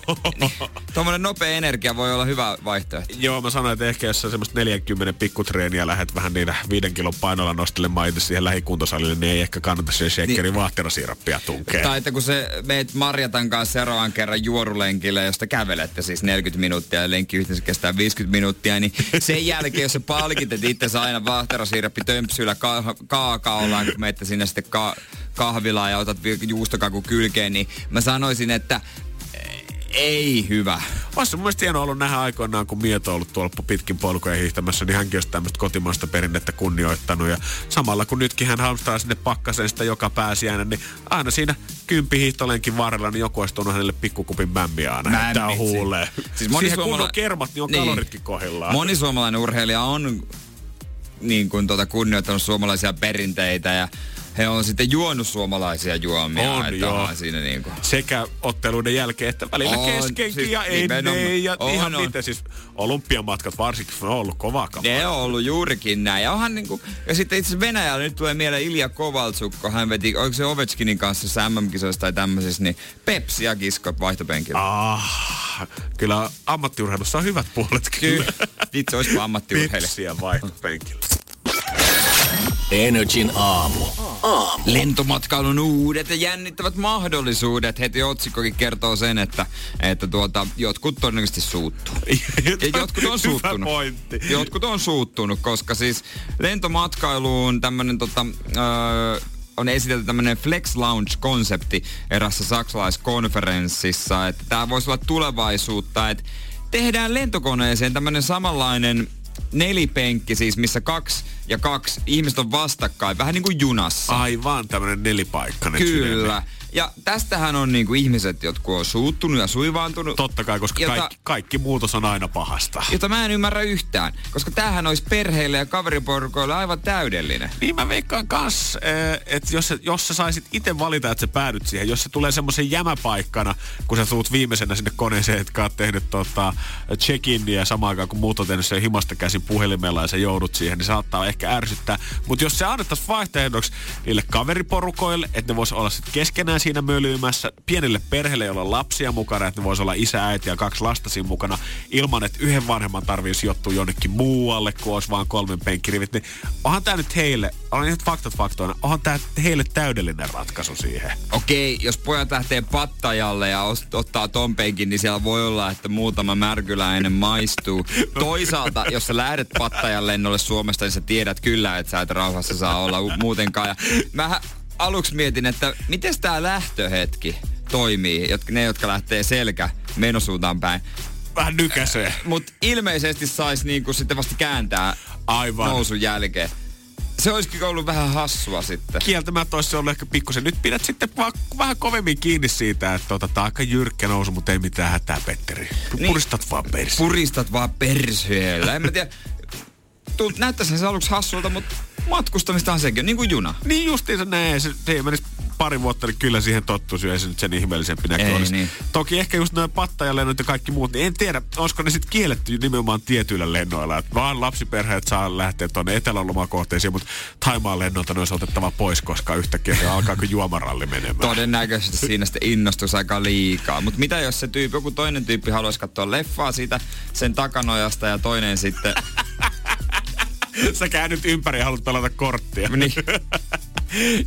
Tuommoinen nopea energia voi olla hyvä vaihtoehto. Joo, mä sanoin, että ehkä jos sä semmoista 40 pikkutreeniä lähdet vähän niillä viiden kilon painolla nostelemaan itse siihen lähikuntosalille, niin ei ehkä kannata se shakerin niin. vaahterasiirappia tunkea. Tai että kun se meet Marjatan kanssa seuraavan kerran juorulenkille, josta kävelette siis 40 minuuttia ja lenkki yhteensä kestää 50 minuuttia, niin sen jälkeen, jos sä palkitet itse aina vaahterasiirappi tömpsyillä ka- kaakaollaan, kun menette sinne sitten ka- kahvilaan ja otat juustokaku kylkeen, niin mä sanoisin, että eh, ei hyvä. Olisi mun mielestä hienoa ollut nähdä aikoinaan, kun Mieto on ollut tuolla pitkin polkuja hiihtämässä, niin hänkin olisi tämmöistä kotimaista perinnettä kunnioittanut. Ja samalla kun nytkin hän hamstraa sinne pakkaseen sitä joka pääsiäinen, niin aina siinä kympihiihtolenkin varrella, niin joku olisi tuonut hänelle pikkukupin mämmiä aina. Mämmit, huuleen. siis Siis moni Siihen suomala- kunnon kermat, niin on Niin. kaloritkin kohdillaan. Moni suomalainen urheilija on niin kuin tuota, kunnioittanut suomalaisia perinteitä ja he on sitten juonut suomalaisia juomia. On, että joo. onhan siinä niin kuin. sekä otteluiden jälkeen että välillä On, keskenkin siis ja ennen ja On, ihan on. miten siis olympiamatkat varsinkin on ollut kovaa kamaa. Ne on ollut juurikin näin. Ja, onhan niinku, ja sitten itse Venäjällä nyt tulee mieleen Ilja Kovaltsukko. Hän veti, oliko se Ovechkinin kanssa MM-kisoissa tai tämmöisissä, niin Pepsi ja kiskot vaihtopenkillä. Ah, kyllä ammattiurheilussa on hyvät puolet kyllä. Kyllä. Itse olisipa ammattiurheilija. Pepsiä vaihtopenkillä. Energin aamu. Lentomatkailun uudet ja jännittävät mahdollisuudet. Heti otsikkokin kertoo sen, että, että tuota, jotkut todennäköisesti suuttuu. Ja jotkut on Hyvä suuttunut. pointti. Jotkut on suuttunut, koska siis lentomatkailuun tämmönen tota, öö, on esitelty tämmönen Flex Lounge-konsepti erässä saksalaiskonferenssissa, että tämä voisi olla tulevaisuutta, että tehdään lentokoneeseen tämmönen samanlainen nelipenkki siis, missä kaksi ja kaksi ihmiset on vastakkain, vähän niin kuin junassa. Aivan tämmönen nelipaikkainen Kyllä. Ja tästähän on niinku ihmiset, jotka on suuttunut ja suivaantunut. Totta kai, koska Jota- kaikki, kaikki muutos on aina pahasta. Jota mä en ymmärrä yhtään, koska tämähän olisi perheille ja kaveriporukoille aivan täydellinen. Niin mä veikkaan kans, eh, että jos, jos sä saisit itse valita, että sä päädyt siihen, jos se tulee semmoisen jämäpaikkana, kun sä tuut viimeisenä sinne koneeseen, etkä oot tehnyt tota, check-in ja samaan aikaan kun muut on tehnyt sen himasta käsin puhelimella ja sä joudut siihen, niin saattaa ehkä ärsyttää. Mutta jos se annettaisiin vaihtoehdoksi niille kaveriporukoille, että ne vois olla sit keskenään siinä mölymässä, pienille perheille, joilla on lapsia mukana, että ne vois olla isä, äiti ja kaksi lasta siinä mukana, ilman että yhden vanhemman tarvii sijoittua jonnekin muualle, kun olisi vaan kolmen penkkirivit, niin onhan tämä nyt heille, olen nyt faktat faktoina, onhan tämä heille täydellinen ratkaisu siihen. Okei, jos pojat lähtee pattajalle ja ottaa ton penkin, niin siellä voi olla, että muutama märkyläinen maistuu. Toisaalta, jos sä lähdet pattajan lennolle Suomesta, niin sä tiedät kyllä, että sä et rauhassa saa olla muutenkaan. Ja mä aluksi mietin, että miten tää lähtöhetki toimii, jotka, ne, jotka lähtee selkä menosuuntaan päin. Vähän nykäsee. Mutta ilmeisesti saisi niinku sitten vasta kääntää Aivan. nousun jälkeen. Se olisikin ollut vähän hassua sitten. Kieltämättä olisi ollut ehkä pikkusen. Nyt pidät sitten vaan vähän kovemmin kiinni siitä, että tota, tää on aika jyrkkä nousu, mutta ei mitään hätää, Petteri. Niin. Puristat vaan persi. Puristat vaan perseellä. En mä tiedä. tunt, näyttäisi se aluksi hassulta, mutta matkustamista on sekin, niin kuin juna. Niin justiinsa näin, se, se ei menisi pari vuotta, niin kyllä siihen tottuisi, ei se nyt sen ihmeellisempi näkö Ei olisi. niin. Toki ehkä just noin pattajalennot ja kaikki muut, niin en tiedä, olisiko ne sitten kielletty nimenomaan tietyillä lennoilla. Et vaan lapsiperheet saa lähteä tuonne etelälomakohteisiin, mutta Taimaan lennolta ne olisi otettava pois, koska yhtäkkiä se alkaako juomaralli menemään. Todennäköisesti siinä sitten innostus aika liikaa. Mutta mitä jos se tyyppi, joku toinen tyyppi haluaisi katsoa leffaa siitä sen takanojasta ja toinen sitten... Sä käännyt ympäri ja haluat pelata korttia. niin,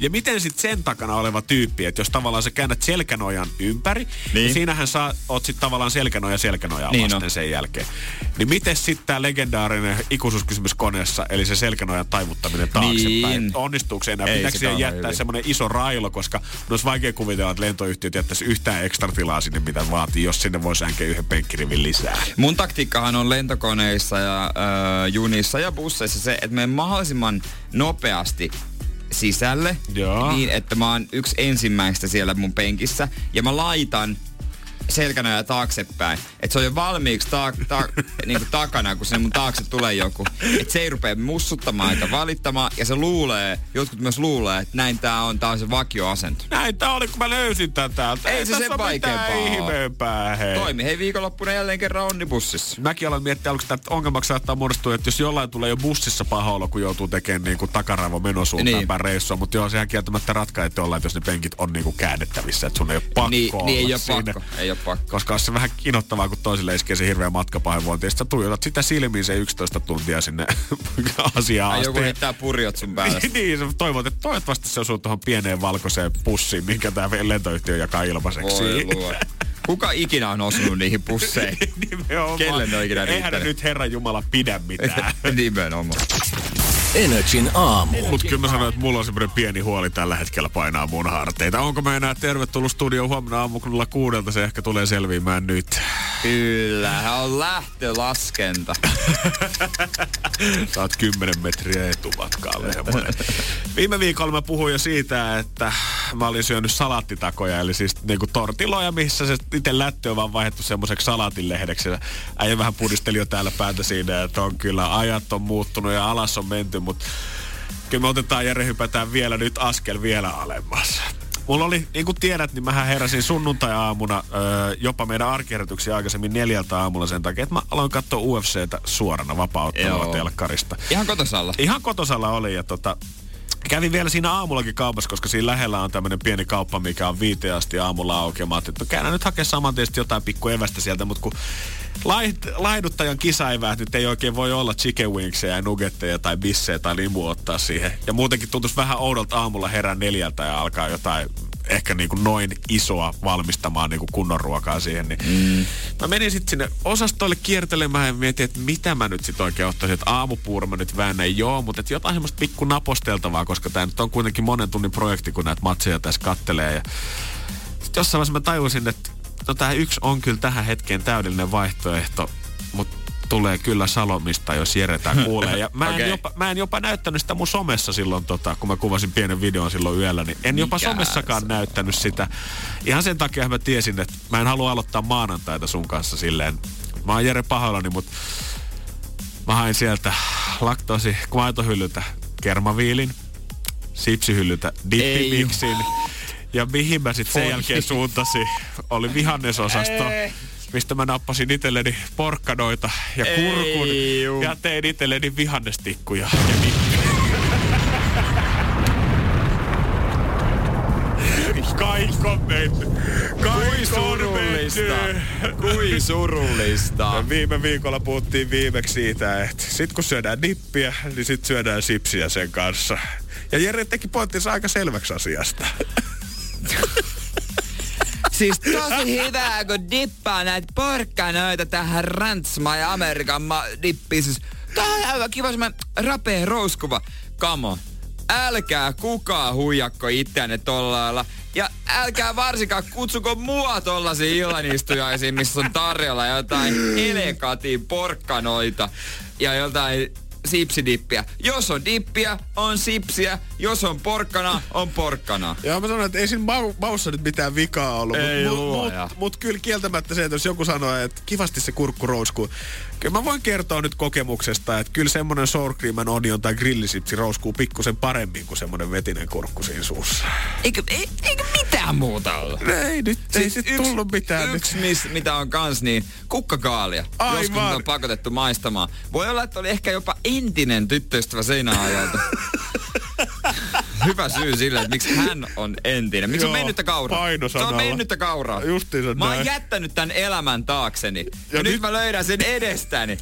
Ja miten sitten sen takana oleva tyyppi, että jos tavallaan sä käännät selkänojan ympäri, niin, Niin. siinähän saa, oot sitten tavallaan selkänoja selkänojaa Niin vasten on. sen jälkeen. Niin miten sitten tämä legendaarinen ikuisuuskysymys koneessa, eli se selkänojan taivuttaminen taaksepäin, Niin. onnistuuko se enää? Ei Pitääkö siihen jättää semmoinen iso railo, koska olisi vaikea kuvitella, että lentoyhtiöt jättäisi yhtään ekstra tilaa sinne, mitä vaatii, jos sinne voi sänkeä yhden penkkirivin lisää. Mun taktiikkahan on lentokoneissa ja ö, junissa ja busseissa se, että menen mahdollisimman nopeasti sisälle Joo. niin, että mä oon yksi ensimmäistä siellä mun penkissä ja mä laitan selkänoja taaksepäin. Että se on jo valmiiksi ta- ta- niinku takana, kun sinne mun taakse tulee joku. Että se ei rupea mussuttamaan eikä valittamaan. Ja se luulee, jotkut myös luulee, että näin tää on, tää on se vakioasento. Näin tää oli, kun mä löysin tätä täältä. Ei se sen vaikeampaa ihmeempää, hei. Toimi, hei viikonloppuna jälleen kerran onnibussissa. Mäkin aloin miettiä aluksi, että ongelmaksi saattaa muodostua, että jos jollain tulee jo bussissa paha olo, kun joutuu tekemään niin kuin takaraivo menosuuntaan Niin. päin reissua, mutta joo, sehän kieltämättä olla, että jos ne penkit on niin kuin käännettävissä, että sun ei ole pakko Niin, olla niin ei ole siinä. pakko, ei ole pakko. Koska on se vähän kinottavaa, kun toisille iskee se hirveä matkapahoinvointi. Ja sit sä tuijotat sitä silmiin se 11 tuntia sinne asiaan asti. joku heittää purjot sun päälle. Niin, niin, toivot, että toivottavasti se osuu tuohon pieneen valkoiseen pussiin, minkä tämä lentoyhtiö jakaa ilmaiseksi. Voi. Kuka ikinä on osunut niihin pusseihin? Nimenomaan. Kelle ne on ikinä Eihän nyt Herran Jumala pidä mitään. Nimenomaan. Energin aamu. Mutta kyllä mä sanoin, että mulla on semmoinen pieni huoli tällä hetkellä painaa mun harteita. Onko mä enää tervetullut studio huomenna aamukunnalla kuudelta? Se ehkä tulee selviämään nyt. Kyllä, on lähtölaskenta. Sä oot 10 metriä etumatkaa Lehmonen. Viime viikolla mä puhuin jo siitä, että mä olin syönyt salaattitakoja, eli siis niinku tortiloja, missä se itse lättö on vaan vaihdettu semmoiseksi salaatinlehdeksi. Äijä vähän pudisteli jo täällä päätä siinä, että on kyllä ajat on muuttunut ja alas on menty, mutta kyllä me otetaan Jere hypätään vielä nyt askel vielä alemmas. Mulla oli, niin kuin tiedät, niin mähän heräsin sunnuntai-aamuna öö, jopa meidän arkihärätyksiä aikaisemmin neljältä aamulla sen takia, että mä aloin katsoa UFCtä suorana vapauttelua Joo. telkkarista. Ihan kotosalla. Ihan kotosalla oli ja tota, kävin vielä siinä aamullakin kaupassa, koska siinä lähellä on tämmöinen pieni kauppa, mikä on viiteen asti aamulla auki. Mä että no käydään nyt hakea saman tien jotain pikku evästä sieltä, mutta kun laid, laiduttajan kisaeväät nyt ei oikein voi olla chicken wingsia ja nuggetteja tai bissejä tai limua ottaa siihen. Ja muutenkin tuntuisi vähän oudolta aamulla herää neljältä ja alkaa jotain ehkä niin kuin noin isoa valmistamaan niin kuin kunnon ruokaa siihen. Niin mm. Mä menin sitten sinne osastoille kiertelemään ja mietin, että mitä mä nyt sitten oikein ottaisin. Että aamupuuro mä nyt väännän, joo, mutta että jotain semmoista pikku naposteltavaa, koska tämä nyt on kuitenkin monen tunnin projekti, kun näitä matseja tässä kattelee. Ja sitten jossain vaiheessa mä tajusin, että no tämä yksi on kyllä tähän hetkeen täydellinen vaihtoehto, mutta tulee kyllä Salomista, jos Jere tää kuulee. Ja mä en, Okei. jopa, mä en jopa näyttänyt sitä mun somessa silloin, tota, kun mä kuvasin pienen videon silloin yöllä, niin en jopa Mikä somessakaan se- näyttänyt sitä. Ihan sen takia mä tiesin, että mä en halua aloittaa maanantaita sun kanssa silleen. Mä oon Jere pahoillani, mutta mä hain sieltä laktoosi maitohyllyltä kermaviilin, sipsihyllyltä dippimiksin. Ja mihin mä sitten sen jälkeen suuntasin, oli vihannesosasto, mistä mä nappasin itselleni porkkanoita ja kurkun Ei juu. ja tein itselleni vihannestikkuja. Ja. Kaikko on mennyt. Kui surullista. Kui surullista. Ja viime viikolla puhuttiin viimeksi siitä, että sit kun syödään dippiä, niin sit syödään sipsiä sen kanssa. Ja Jere teki pointtinsa aika selväksi asiasta. Siis tosi hyvää, kun dippaa näitä porkkanoita tähän rantsma ja Amerikan ma- dippiin. Siis, tää on aivan kiva semmonen rapea rouskuva. Kamo. Älkää kukaan huijakko itseänne tolla lailla. Ja älkää varsinkaan kutsuko mua tollasiin illanistujaisiin, missä on tarjolla jotain elekatin porkkanoita ja jotain sipsidippiä. Jos on dippiä, on sipsiä. Jos on porkkana, on porkkana. Joo, mä sanon, että ei siinä mau, maussa nyt mitään vikaa ollut. Ei mut, luoja. mut, mut, kyllä kieltämättä se, että jos joku sanoo, että kivasti se kurkku rouskuu. Kyllä mä voin kertoa nyt kokemuksesta, että kyllä semmonen sour cream and onion tai grillisipsi rouskuu pikkusen paremmin kuin semmonen vetinen kurkku siinä suussa. Eikö, ei, eikö mitään muuta olla? Ei nyt, ei sit tullut mitään yksi nyt. Mis, mitä on kans, niin kukkakaalia. Aivan. Joskus on pakotettu maistamaan. Voi olla, että oli ehkä jopa entinen tyttöystävä seinäajalta. Hyvä syy sille, että miksi hän on entinen. Miksi on mennyttä kauraa? Se on mennyttä kauraa. Justiinsa Mä oon näin. jättänyt tän elämän taakseni. Ja, Ja nyt, nyt- mä löydän sen edestäni.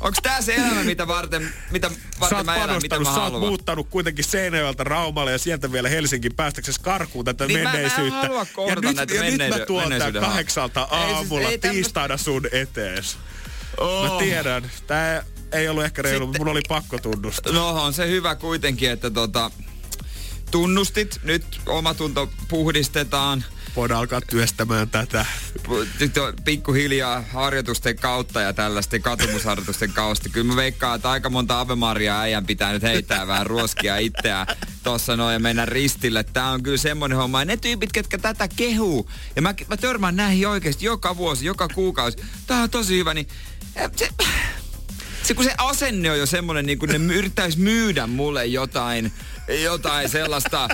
Onks tää se elämä, mitä varten, mitä varten mä elän, mitä mä sä haluan? muuttanut kuitenkin Seinäjoelta Raumalle ja sieltä vielä Helsinkiin päästäksesi karkuun tätä Niin mä- mä en menneisyyttä. halua ja nyt, näitä ja nyt mä tuon menneisyyden kahdeksalta Ei siis- aamulla ei tämmöstä- tiistaina sun etees. Oh. Mä tiedän, tää ei ollut ehkä reilu, mutta mun oli pakko tunnustaa. No on se hyvä kuitenkin, että tota, tunnustit, nyt omatunto puhdistetaan. Voidaan alkaa työstämään tätä. Pikkuhiljaa harjoitusten kautta ja tällaisten katumusharjoitusten kautta. Kyllä mä veikkaan, että aika monta Ave-Mariaa äijän pitää nyt heittää vähän ruoskia itseään tossa noin ja mennä ristille. Tää on kyllä semmonen homma. Ja ne tyypit, ketkä tätä kehuu, ja mä, mä törmään näihin oikeasti joka vuosi, joka kuukausi. Tää on tosi hyvä, niin eh, se, se kun se asenne on jo semmonen, niin kun ne my- yrittäis myydä mulle jotain, jotain sellaista,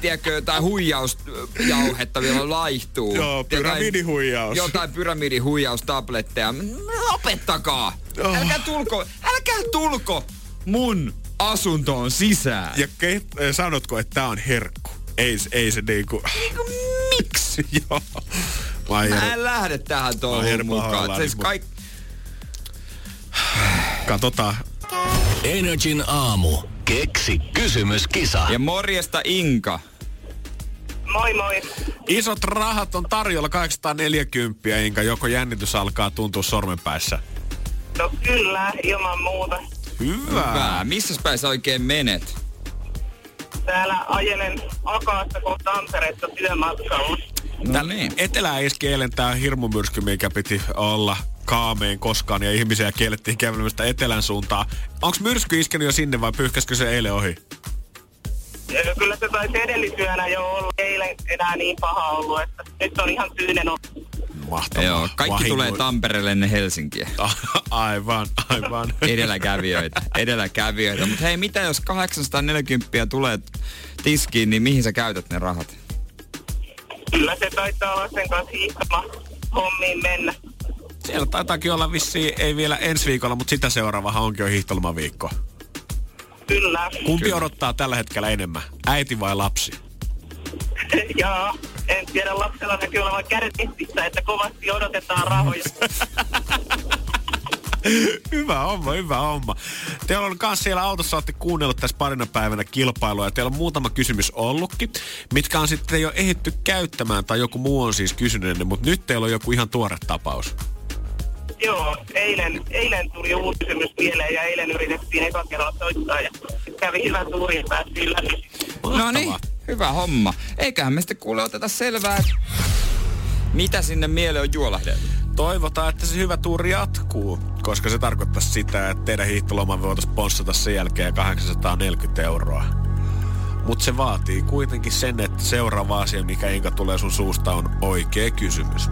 tiedätkö, jotain huijausjauhetta vielä laihtuu. Joo, pyramidihuijaus. Jotain pyramidihuijaustabletteja. Lopettakaa! Oh. Älkää tulko, älkää tulko mun asuntoon sisään. Ja ke, äh, sanotko, että tää on herkku? Ei, ei se niinku... Niinku, miksi? Joo. Mä Mä en lähde tähän oon mukaan. Siis kaik... Katsotaan. Energin aamu. Keksi kysymyskisa. Ja morjesta Inka. Moi moi. Isot rahat on tarjolla 840, Inka. Joko jännitys alkaa tuntua sormenpäissä? No kyllä, ilman muuta. Hyvä. Hyvä. Missä päin sä oikein menet? Täällä ajelen Akaasta kohta Tampereesta työmatkalla. No niin. Etelä iski eilen tää hirmumyrsky, mikä piti olla kaameen koskaan ja ihmisiä kiellettiin kävelemästä etelän suuntaan. Onks myrsky iskenyt jo sinne vai pyyhkäskö se eilen ohi? Ja Kyllä se taisi edellisyönä jo olla. Eilen enää niin paha ollut, että nyt on ihan tyynen ollut. Mahtavaa. Joo, kaikki Vahingo- tulee Tampereelle ennen Helsinkiä. aivan, aivan. Edelläkävijöitä, edelläkävijöitä. Mutta hei, mitä jos 840 tulee tiskiin, niin mihin sä käytät ne rahat? Kyllä se taitaa olla sen kanssa hiihtoma hommiin mennä. Siellä taitaakin olla vissiin, ei vielä ensi viikolla, mutta sitä seuraavahan onkin jo hiihtolomaviikko. Kyllä. Kumpi odottaa tällä hetkellä enemmän, äiti vai lapsi? Ja en tiedä, lapsella näkyy olevan kädet nistissä, että kovasti odotetaan rahoja. hyvä homma, hyvä homma. Teillä on kanssa siellä autossa, olette kuunnellut tässä parina päivänä kilpailua ja teillä on muutama kysymys ollutkin, mitkä on sitten jo ehditty käyttämään tai joku muu on siis kysynyt ne, mutta nyt teillä on joku ihan tuore tapaus. Joo, eilen, eilen tuli uusi kysymys mieleen ja eilen yritettiin eka kerralla soittaa ja kävi hyvä tuuri ja päästiin läpi. No niin, hyvä homma. Eiköhän me sitten kuule oteta selvää, mitä sinne mieleen on juolahdellut. Toivotaan, että se hyvä tuuri jatkuu, koska se tarkoittaa sitä, että teidän hiihtoloma voitaisiin sponssata sen jälkeen 840 euroa. Mutta se vaatii kuitenkin sen, että seuraava asia, mikä Inka tulee sun suusta, on oikea kysymys.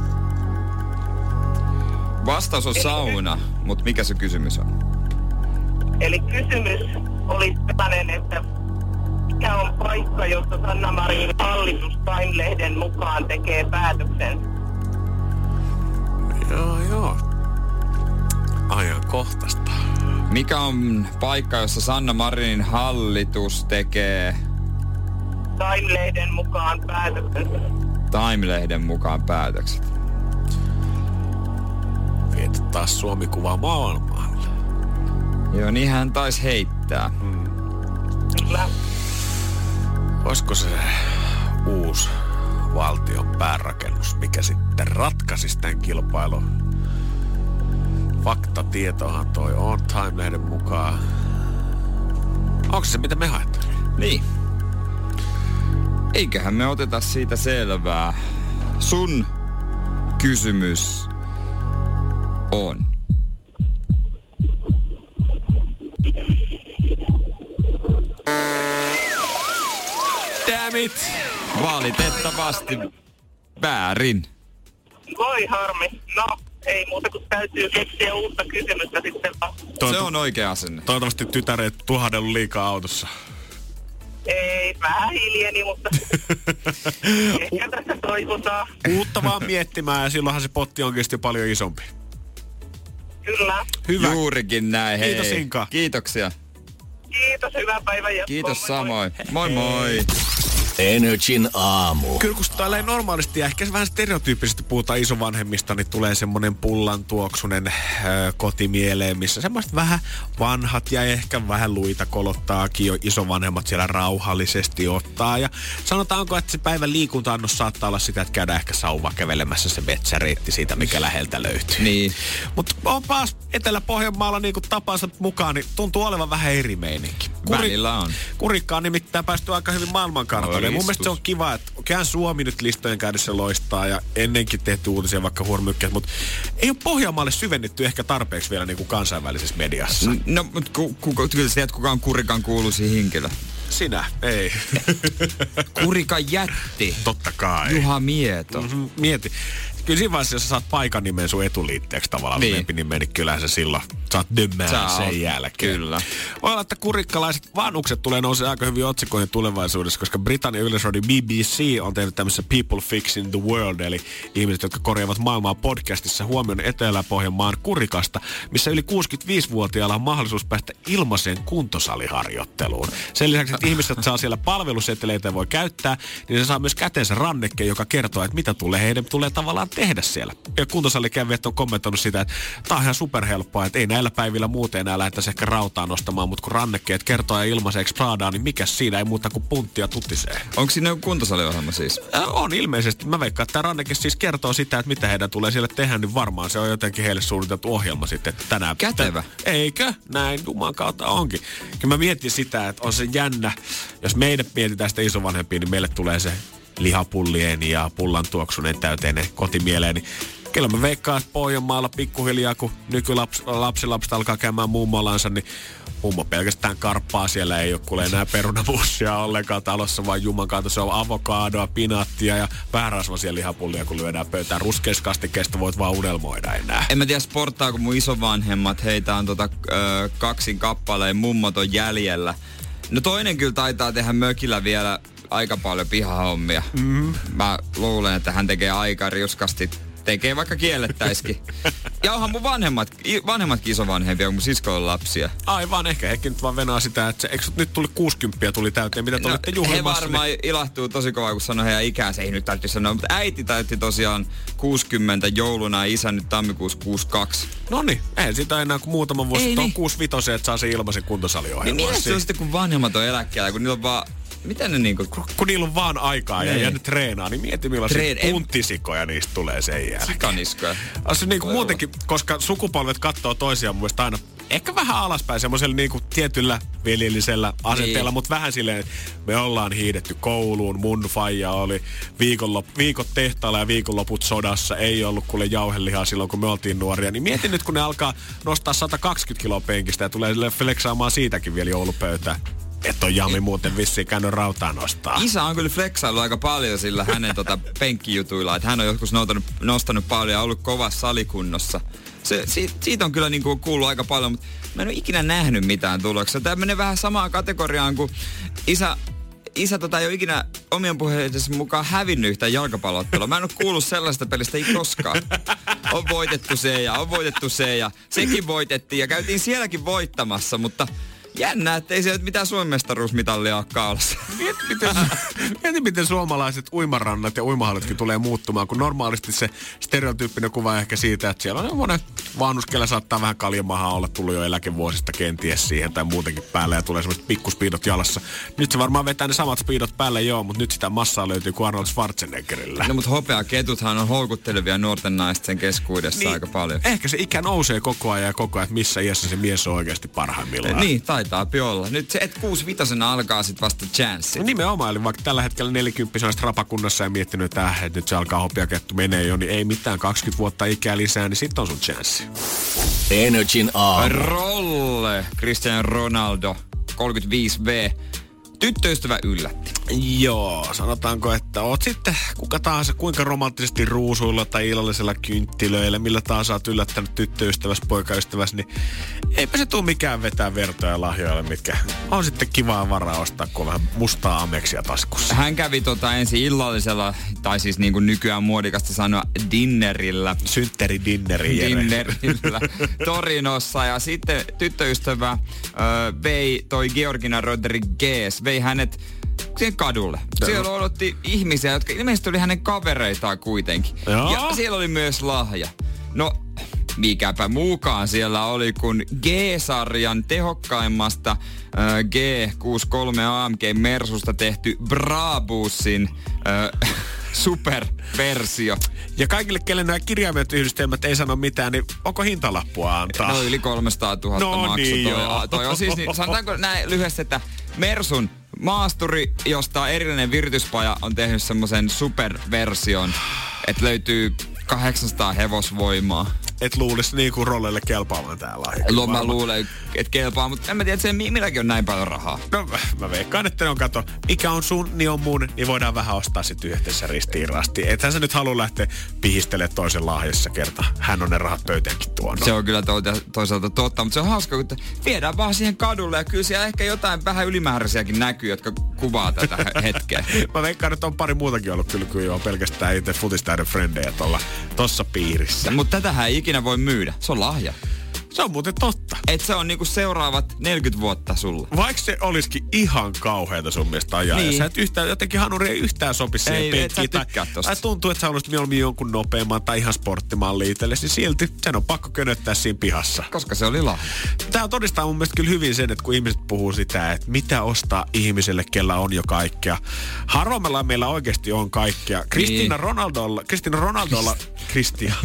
Vastaus on sauna, mutta mikä se kysymys on? Eli kysymys oli sellainen, että mikä on paikka, jossa Sanna Marin hallitus Time-lehden mukaan tekee päätöksen? Joo, joo. Ajankohtaista. Mikä on paikka, jossa Sanna Marinin hallitus tekee Time-lehden mukaan päätöksen. Time-lehden mukaan päätökset? Viety taas Suomi-kuvaa maailmalle. Joo, niin hän taisi heittää. Kyllä. Olisiko se uusi valtion päärakennus, mikä sitten ratkaisisi tämän kilpailun? Faktatietohan toi on Time-lehden mukaan. Onko se mitä me haetaan? Niin. Eiköhän me oteta siitä selvää. Sun kysymys on. Dammit! Valitettavasti väärin. Voi harmi. No, ei muuta kuin täytyy keksiä uutta kysymystä sitten vaan. Se on oikea asenne. Toivottavasti tytäreet ei liikaa autossa. Ei, vähän hiljeni, mutta ehkä tässä toivotaan. Uutta vaan miettimään ja silloinhan se potti onkin paljon isompi. Kyllä. Hyvä. Juurikin näin. Hei. Kiitos, Inka. Kiitoksia. Kiitos, hyvää päivää. Kiitos Moi moi. samoin. Moi moi. Energin aamu. Kyllä kun täällä normaalisti ja ehkä vähän stereotyyppisesti puhutaan isovanhemmista, niin tulee semmoinen pullan tuoksunen äh, koti mieleen, missä semmoiset vähän vanhat ja ehkä vähän luita kolottaakin jo isovanhemmat siellä rauhallisesti ottaa. Ja sanotaanko, että se päivän liikuntaannos saattaa olla sitä, että käydään ehkä sauva kävelemässä se metsäreitti siitä, mikä läheltä löytyy. Niin. Mutta onpas Etelä-Pohjanmaalla niin kuin tapansa mukaan, niin tuntuu olevan vähän eri meininki. Välillä on. Kurikka on nimittäin päästy aika hyvin maailmankartalle. Oi, Mun mielestä se on kiva, että kyllähän Suomi nyt listojen käydessä loistaa ja ennenkin tehty uutisia vaikka huormykkäät, mutta ei ole Pohjanmaalle syvennetty ehkä tarpeeksi vielä niin kuin kansainvälisessä mediassa. No, mutta ku, ku, kyllä sä tiedät, kuka on Kurikan kuuluisin henkilö. Sinä, ei. Kurikan jätti. Totta kai. Juha Mieto. Mhm, Mieti. Kyllä siinä vaiheessa, jos sä saat paikan nimen sun etuliitteeksi tavallaan Niin. niin. nimen, niin kyllähän se silloin saat dömmää Sä sen jälkeen. kyllä. Voi olla, että kurikkalaiset vanhukset tulee nousee aika hyvin otsikoihin tulevaisuudessa, koska Britannian yleisradio BBC on tehnyt tämmöisessä People Fixing the World, eli ihmiset, jotka korjaavat maailmaa podcastissa huomioon Etelä-Pohjanmaan kurikasta, missä yli 65-vuotiailla on mahdollisuus päästä ilmaiseen kuntosaliharjoitteluun. Sen lisäksi, että ihmiset saa siellä palveluseteleitä ja voi käyttää, niin se saa myös käteensä rannekke, joka kertoo, että mitä tulee heidän tulee tavallaan tehdä siellä. Ja kuntosalikävijät on kommentoinut sitä, että tämä on ihan superhelppoa, että ei näillä päivillä muuten enää lähdettäisi ehkä rautaa nostamaan, mutta kun rannekkeet kertoo ja ilmaiseksi Pradaa, niin mikä siinä ei muuta kuin punttia tutisee. Onko siinä joku kuntosaliohjelma siis? Äh, On ilmeisesti. Mä veikkaan, että tämä ranneke siis kertoo sitä, että mitä heidän tulee siellä tehdä, niin varmaan se on jotenkin heille suunniteltu ohjelma sitten että tänään. Kätevä. Tä- Eikö? Näin Juman kautta onkin. Kyllä mä mietin sitä, että on se jännä, jos meidän mietitään sitä isovanhempia, niin meille tulee se lihapullien ja pullan tuoksuneen täyteinen kotimieleen, niin Kyllä mä veikkaan, että Pohjanmaalla pikkuhiljaa, kun nykylapsilapset alkaa käymään mummolansa, niin mummo pelkästään karppaa. Siellä ei ole kuule enää perunabussia ollenkaan talossa, vaan juman kautta se on avokadoa, pinaattia ja vähän rasvasia lihapullia, kun lyödään pöytään. Ruskeaskastikkeesta voit vaan unelmoida enää. En mä tiedä sporttaa, kun mun isovanhemmat, heitä on tota, ö, kaksin kappaleen, mummot on jäljellä. No toinen kyllä taitaa tehdä mökillä vielä aika paljon pihahommia. Mm-hmm. Mä luulen, että hän tekee aika riuskasti. Tekee vaikka kiellettäiskin. ja onhan mun vanhemmat, vanhemmatkin isovanhempia, kun mun sisko on lapsia. Aivan, ehkä hekin nyt vaan venaa sitä, että se, eikö nyt tuli 60 tuli täyteen, mitä te olitte he juhlimassa? varmaan ilahtuu tosi kovaa, kun sanoo heidän ikäänsä. Ei nyt täytyy sanoa, mutta äiti täytti tosiaan 60 jouluna ja isä nyt tammikuussa 62. No niin, eihän sitä enää kuin muutama vuosi. Ei Ei, on niin. 65 että saa se ilmaisen Niin kuntosaliohjelman. mielestäni se on sitten, kun vanhemmat on eläkkeellä, kun niillä on vaan... Miten ne niinku... kun niillä on vaan aikaa ja, Niin. ja ne treenaa, niin mieti millaisia Treen- en- punttisikoja niistä tulee sen jälkeen. Sikaniskoja. Se niinku muutenkin, koska sukupolvet katsoo toisiaan mielestä aina ehkä vähän alaspäin semmoisella niinku tietyllä veljellisellä asenteella, Niin. niin. mutta vähän silleen, että me ollaan hiidetty kouluun, mun faija oli viikonlop, viikot tehtaalla ja viikonloput sodassa, ei ollut kuule jauhelihaa silloin kun me oltiin nuoria, niin mietin nyt kun ne alkaa nostaa 120 kiloa penkistä ja tulee sille flexaamaan siitäkin vielä joulupöytään. Että on Jami muuten vissiin käynyt rautaa nostaa. Isä on kyllä flexailu aika paljon sillä hänen tota penkkijutuilla, että hän on joskus nostanut, nostanut paljon ja ollut kovassa salikunnossa. Se, siitä, siitä on kyllä niinku kuullut aika paljon, mutta mä en ole ikinä nähnyt mitään tuloksia. Tämä menee vähän samaan kategoriaan kuin isä, isä tota ei ole ikinä omien puheidensa mukaan hävinnyt yhtään jalkapallottelua. Mä en ole kuullut sellaista pelistä ei koskaan. On voitettu se ja on voitettu se ja sekin voitettiin ja käytiin sielläkin voittamassa, mutta jännä, että ei siellä nyt mitään Suomen mestaruusmitallia ole kaulassa. Mieti miten, mieti, miten suomalaiset uimarannat ja uimahallitkin tulee muuttumaan, kun normaalisti se stereotyyppinen kuva ehkä siitä, että siellä on semmoinen vanhus, kellä saattaa vähän kaljamahaa olla tullut jo eläkevuosista kenties siihen tai muutenkin päälle ja tulee semmoiset pikkuspiidot jalassa. Nyt se varmaan vetää ne samat spiidot päälle joo, mutta nyt sitä massaa löytyy kuin Arnold Schwarzeneggerillä. No mutta hopeaketuthan on houkuttelevia nuorten naisten keskuudessa niin, aika paljon. Ehkä se ikä nousee koko ajan ja koko ajan, että missä iässä se mies on oikeasti parhaimmillaan. Niin, taitaa olla. Nyt se, et kuusi vitosena alkaa sit vasta chanssi. No nimenomaan, eli vaikka tällä hetkellä 40 olisi rapakunnassa ja miettinyt, että, äh, että nyt se alkaa hopiakettu menee jo, niin ei mitään 20 vuotta ikää lisää, niin sitten on sun chanssi. Energin aamu. Rolle, Cristiano Ronaldo, 35V. Tyttöystävä yllätti. Joo, sanotaanko, että oot sitten kuka tahansa, kuinka romanttisesti ruusuilla tai illallisella kynttilöillä, millä taas oot yllättänyt tyttöystäväs, poikaystäväs, niin eipä se tule mikään vetää vertoja lahjoille, mitkä on sitten kivaa varaa ostaa, kun on vähän mustaa ameksia taskussa. Hän kävi tota ensin illallisella, tai siis niin kuin nykyään muodikasta sanoa, dinnerillä. Synttäri dinneri. Dinnerillä Torinossa ja sitten tyttöystävä vei toi Georgina Rodriguez, vei hänet siihen kadulle. Siellä odotti ihmisiä, jotka ilmeisesti oli hänen kavereitaan kuitenkin. Joo. Ja siellä oli myös lahja. No, mikäpä muukaan siellä oli, kun G-sarjan tehokkaimmasta äh, G63 AMG Mersusta tehty Brabussin äh, superversio. Ja kaikille, kelle nämä kirjaimet yhdistelmät ei sano mitään, niin onko hintalappua antaa? No yli 300 000 No maksu niin, toi, joo. toi on siis, niin, sanotaanko näin lyhyesti, että Mersun maasturi, josta erillinen virityspaja on tehnyt semmoisen superversion, että löytyy 800 hevosvoimaa. Et luulisi niin kuin rollelle kelpaamaan tää lahja. Mä luulen, että kelpaa, mutta en mä tiedä, että se milläkin on näin paljon rahaa. No mä veikkaan, että ne on kato, mikä on sun, niin on mun, niin voidaan vähän ostaa sitten yhdessä ristiin rastiin. Ethän sä nyt halua lähteä pihistelemään toisen lahjassa kerta. Hän on ne rahat pöytäänkin tuonut. Se on kyllä to- toisaalta totta, mutta se on hauska, kun viedään vaan siihen kadulle ja kyllä siellä ehkä jotain vähän ylimääräisiäkin näkyy, jotka kuvaa tätä he- hetkeä. Mä veikkaan, että on pari muutakin ollut kyllä, kuin on pelkästään itse futistäiden frendejä tuolla tossa piirissä. mutta tätähän ei ikinä voi myydä. Se on lahja. Se on muuten totta. Et se on niinku seuraavat 40 vuotta sulla. Vaikka se olisikin ihan kauheata sun mielestä ajaa, niin. Niin. ja sä et yhtään, jotenkin hanuri ei yhtään sopi siihen Ei, et penkkiin, tai, tykkää tosta. tai tuntuu, että sä haluaisit mieluummin jonkun nopeamman tai ihan sporttimalli itsellesi, niin silti sen on pakko könöttää siinä pihassa. Koska se oli lahja. Tämä todistaa mun mielestä kyllä hyvin sen, että kun ihmiset puhuu sitä, että mitä ostaa ihmiselle, kellä on jo kaikkea. Harvommalla meillä oikeasti on kaikkea. Kristiina Niin. Ronaldolla, Kristiina Ronaldolla, Kristian,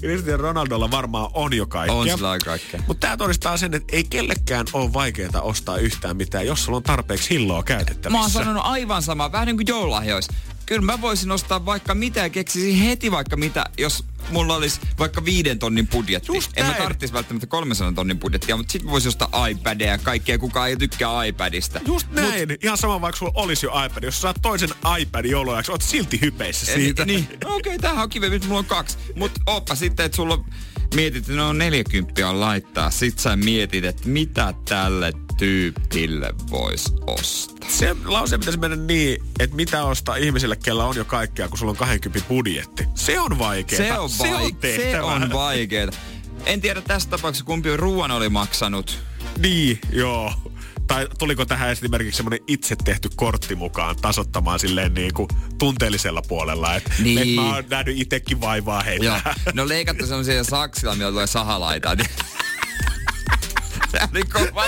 Kristian Ronaldolla varmaan on jo kaikkea. On sillä aika kaikkea. Mutta tämä todistaa sen, että ei kellekään ole vaikeaa ostaa yhtään mitään, jos sulla on tarpeeksi hilloa käytettävissä. Mä oon sanonut aivan sama, vähän niin kuin joululahjois. Kyllä mä voisin ostaa vaikka mitä ja keksisin heti vaikka mitä, jos mulla olisi vaikka viiden tonnin budjetti. Just en mä tarvitsisi välttämättä 300 tonnin budjettia, mutta sit voisi ostaa iPadia ja kaikkea, kukaan ei tykkää iPadista. Just näin. Mut, Ihan sama, vaikka sulla olisi jo iPad. Jos sä saat toisen iPadin jouluajaksi, oot silti hypeissä siitä. Niin, okei, okay, tämähän on nyt mulla on kaksi. Mutta oppa sitten, että sulla on, mietit, että no 40 on laittaa. Sit sä mietit, että mitä tälle tyypille vois ostaa. Se lause pitäisi mennä niin, että mitä ostaa ihmiselle, kellä on jo kaikkea, kun sulla on 20 budjetti. Se on vaikeaa. Se on, se on vaik- se tehtävä. on vaikeeta. En tiedä tässä tapauksessa kumpi ruoan oli maksanut. Niin, joo. Tai tuliko tähän esimerkiksi semmoinen itse tehty kortti mukaan tasottamaan silleen niin kuin tunteellisella puolella, että Niin. et mä oon nähnyt itsekin vaivaa heitä. Joo. No leikattu semmoisia saksilla, millä tulee sahalaita. Se oli kova.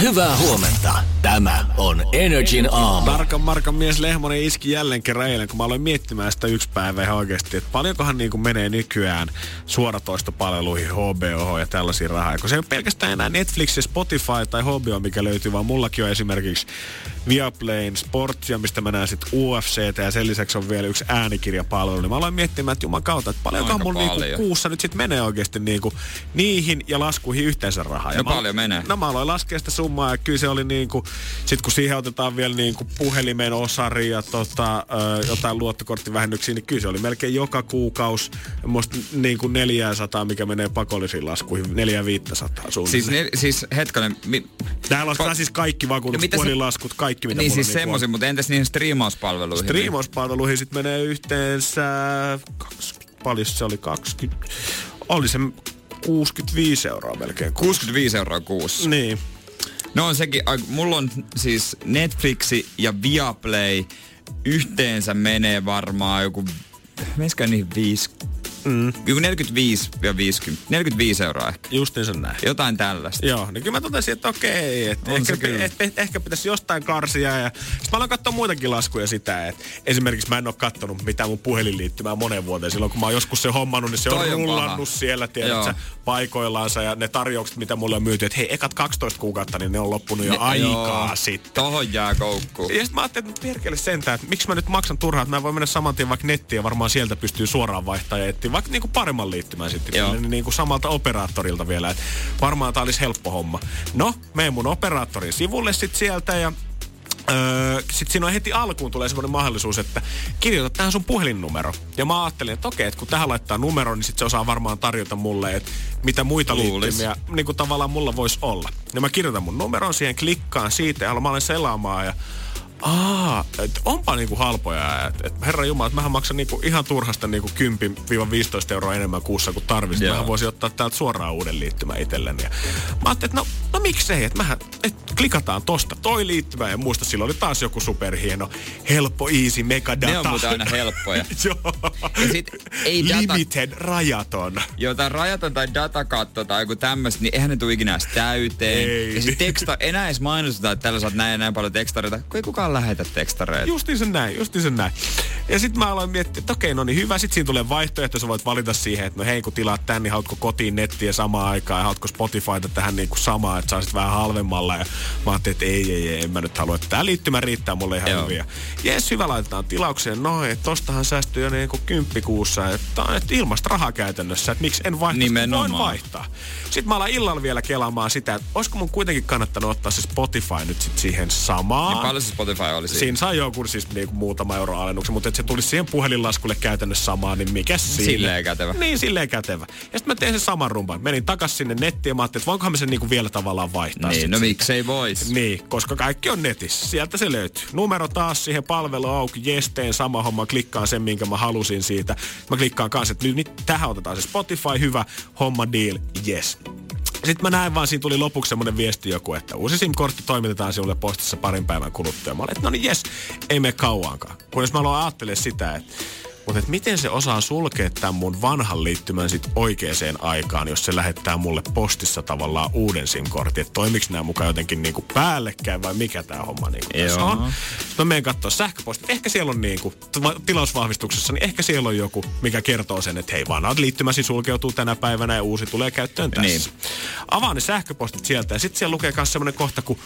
Hyvää huomenta. Tämä on Energin aamu. Tarkan Markan mies Lehmonen iski jälleen kerran eilen, kun mä aloin miettimään sitä yksi päivä ihan oikeasti, että paljonkohan niin kuin menee nykyään suoratoistopalveluihin, HBO ja tällaisia rahaa. Kun se ei ole pelkästään enää Netflix ja Spotify tai HBO, mikä löytyy, vaan mullakin on esimerkiksi Viaplayn Sportsia, mistä mä näen sitten UFCtä ja sen lisäksi on vielä yksi äänikirjapalvelu. Niin mä aloin miettimään, että juman kautta, että paljonkohan mulla niinku paljon. kuussa nyt sitten menee oikeasti niinku niihin ja laskuihin yhteensä rahaa. Ja No mä- paljon menee. No mä aloin laskea sitä summaa ja kyllä se oli niinku, sit kun siihen otetaan vielä niinku puhelimen osari ja tota, ö, jotain luottokorttivähennyksiä, niin kyllä se oli melkein joka kuukausi musta niinku 400, mikä menee pakollisiin laskuihin, 400 suunnilleen. Siis, ne, siis hetkonen, mi, Täällä lasketaan siis kaikki mitä se- puhelinlaskut, kaikki mitä niin mulla siis on. semmosia, mutta entäs niihin striimauspalveluihin? Striimauspalveluihin sitten menee yhteensä, 20, paljon se oli 20, oli se 65 euroa melkein. kuussa. 65 euroa kuussa. Niin. No on sekin, ai, mulla on siis Netflixi ja Viaplay yhteensä menee varmaan joku, menisikö niihin 5, mm. joku 45 ja 50, 45 euroa ehkä. Justiinsa näin. Jotain tällaista. Joo, niin kyllä mä totesin, että okei, että On ehkä, et, et, ehkä pitäisi jostain karsia. Ja sitten mä aloin katsoa muitakin laskuja sitä, että esimerkiksi mä en ole kattonut mitään mun puhelinliittymää monen vuoteen. Silloin kun mä oon joskus se hommannut, niin se on Toi on rullannut paha. siellä, tiedätkö, paikoillaansa. Ja ne tarjoukset, mitä mulle on myyty, että hei, ekat 12 kuukautta, niin ne on loppunut jo aikaa Joo, sitten. Tohon jää koukkuun. Ja sitten mä ajattelin, että perkele sentään, että miksi mä nyt maksan turhaa, että mä voin mennä saman tien vaikka nettiin ja varmaan sieltä pystyy suoraan vaihtamaan ja etsiä vaikka niinku paremman liittymän sitten Joo. niin niinku samalta operaattorilta vielä. Et varmaan tää olisi helppo homma. No, menen mun operaattorin sivulle sitten sieltä ja Öö, sitten siinä on heti alkuun tulee semmoinen mahdollisuus, että kirjoita tähän sun puhelinnumero. Ja mä ajattelin, että okei, että kun tähän laittaa numero, niin sitten se osaa varmaan tarjota mulle, että mitä muita Luulis. liittymiä niin kuin tavallaan mulla voisi olla. Ja mä kirjoitan mun numeron siihen, klikkaan siitä ja mä olen selaamaan ja Aa, et onpa niinku halpoja. Et, et, herra Jumala, että mähän maksan niinku ihan turhasta niinku 10-15 euroa enemmän kuussa kuin tarvitsisi. Joo. Mähän voisin ottaa täältä suoraan uuden liittymän itselleni. Ja mä ajattelin, että no, no miksei, että mähän, et klikataan tosta toi liittymä ja muista silloin oli taas joku superhieno, helppo, easy, mega data. Ne on muuten aina helppoja. Joo. Ja sit ei data- Limited, rajaton. jotain rajaton tai datakatto tai joku tämmöistä, niin eihän ne tule ikinä edes täyteen. Ei. Ja sit teksta, enää edes mainosteta, että tällä saat näin ja näin paljon tekstareita, kun ei kukaan lähetä tekstareita. Justiin sen näin, justiin sen näin. Ja sitten mä aloin miettiä, että okei, no niin hyvä. Sitten siinä tulee vaihtoehto, sä voit valita siihen, että no hei, kun tilaat tän, niin haluatko kotiin nettiä samaan aikaan ja haluatko Spotifyta tähän niin kuin samaan, että saisit vähän halvemmalla. Ja mä ajattelin, että ei, ei, ei, en mä nyt halua, että tämä liittymä riittää mulle ihan Joo. hyvin. Ja Jes, hyvä, laitetaan tilaukseen. No, että tostahan säästyy jo niin kuin kymppikuussa, että, että ilmasta rahaa käytännössä, että miksi en Nimenomaan. voin vaihtaa. Sitten mä alan illalla vielä kelaamaan sitä, että olisiko mun kuitenkin kannattanut ottaa se Spotify nyt sit siihen samaan. Niin paljon se Spotify oli siinä? Siinä sai joku siis niinku muutama euro alennuksen, mutta että se tulisi siihen puhelinlaskulle käytännössä samaan, niin mikä siinä? Silleen kätevä. Niin, silleen kätevä. Ja sitten mä tein sen saman rumpan. Menin takas sinne nettiin ja mä ajattelin, että voinkohan mä sen niinku vielä tavallaan vaihtaa. Niin, no miksei vois. Niin, koska kaikki on netissä. Sieltä se löytyy. Numero taas siihen palvelu auki. Jes, teen sama homma. Klikkaan sen, minkä mä halusin siitä. Mä klikkaan kanssa, että nyt, nyt tähän otetaan se Spotify. Hyvä. Homma deal. Yes. Sitten mä näin vaan, siinä tuli lopuksi semmoinen viesti joku, että uusi SIM-kortti toimitetaan sinulle postissa parin päivän kuluttua. Mä olin, että no niin jes, ei mene kauankaan. Kunnes mä aloin ajattelemaan sitä, että mutta et miten se osaa sulkea tämän mun vanhan liittymän sit oikeaan aikaan, jos se lähettää mulle postissa tavallaan uuden SIM-kortin. Että toimiks nämä mukaan jotenkin niinku päällekkäin vai mikä tämä homma niinku tässä on. Sitten mä menen katsoa sähköpostit. Ehkä siellä on niinku, tilausvahvistuksessa, niin ehkä siellä on joku, mikä kertoo sen, että hei, vanhat liittymäsi sulkeutuu tänä päivänä ja uusi tulee käyttöön tässä. Niin. Avaan ne sähköpostit sieltä ja sitten siellä lukee myös semmoinen kohta kuin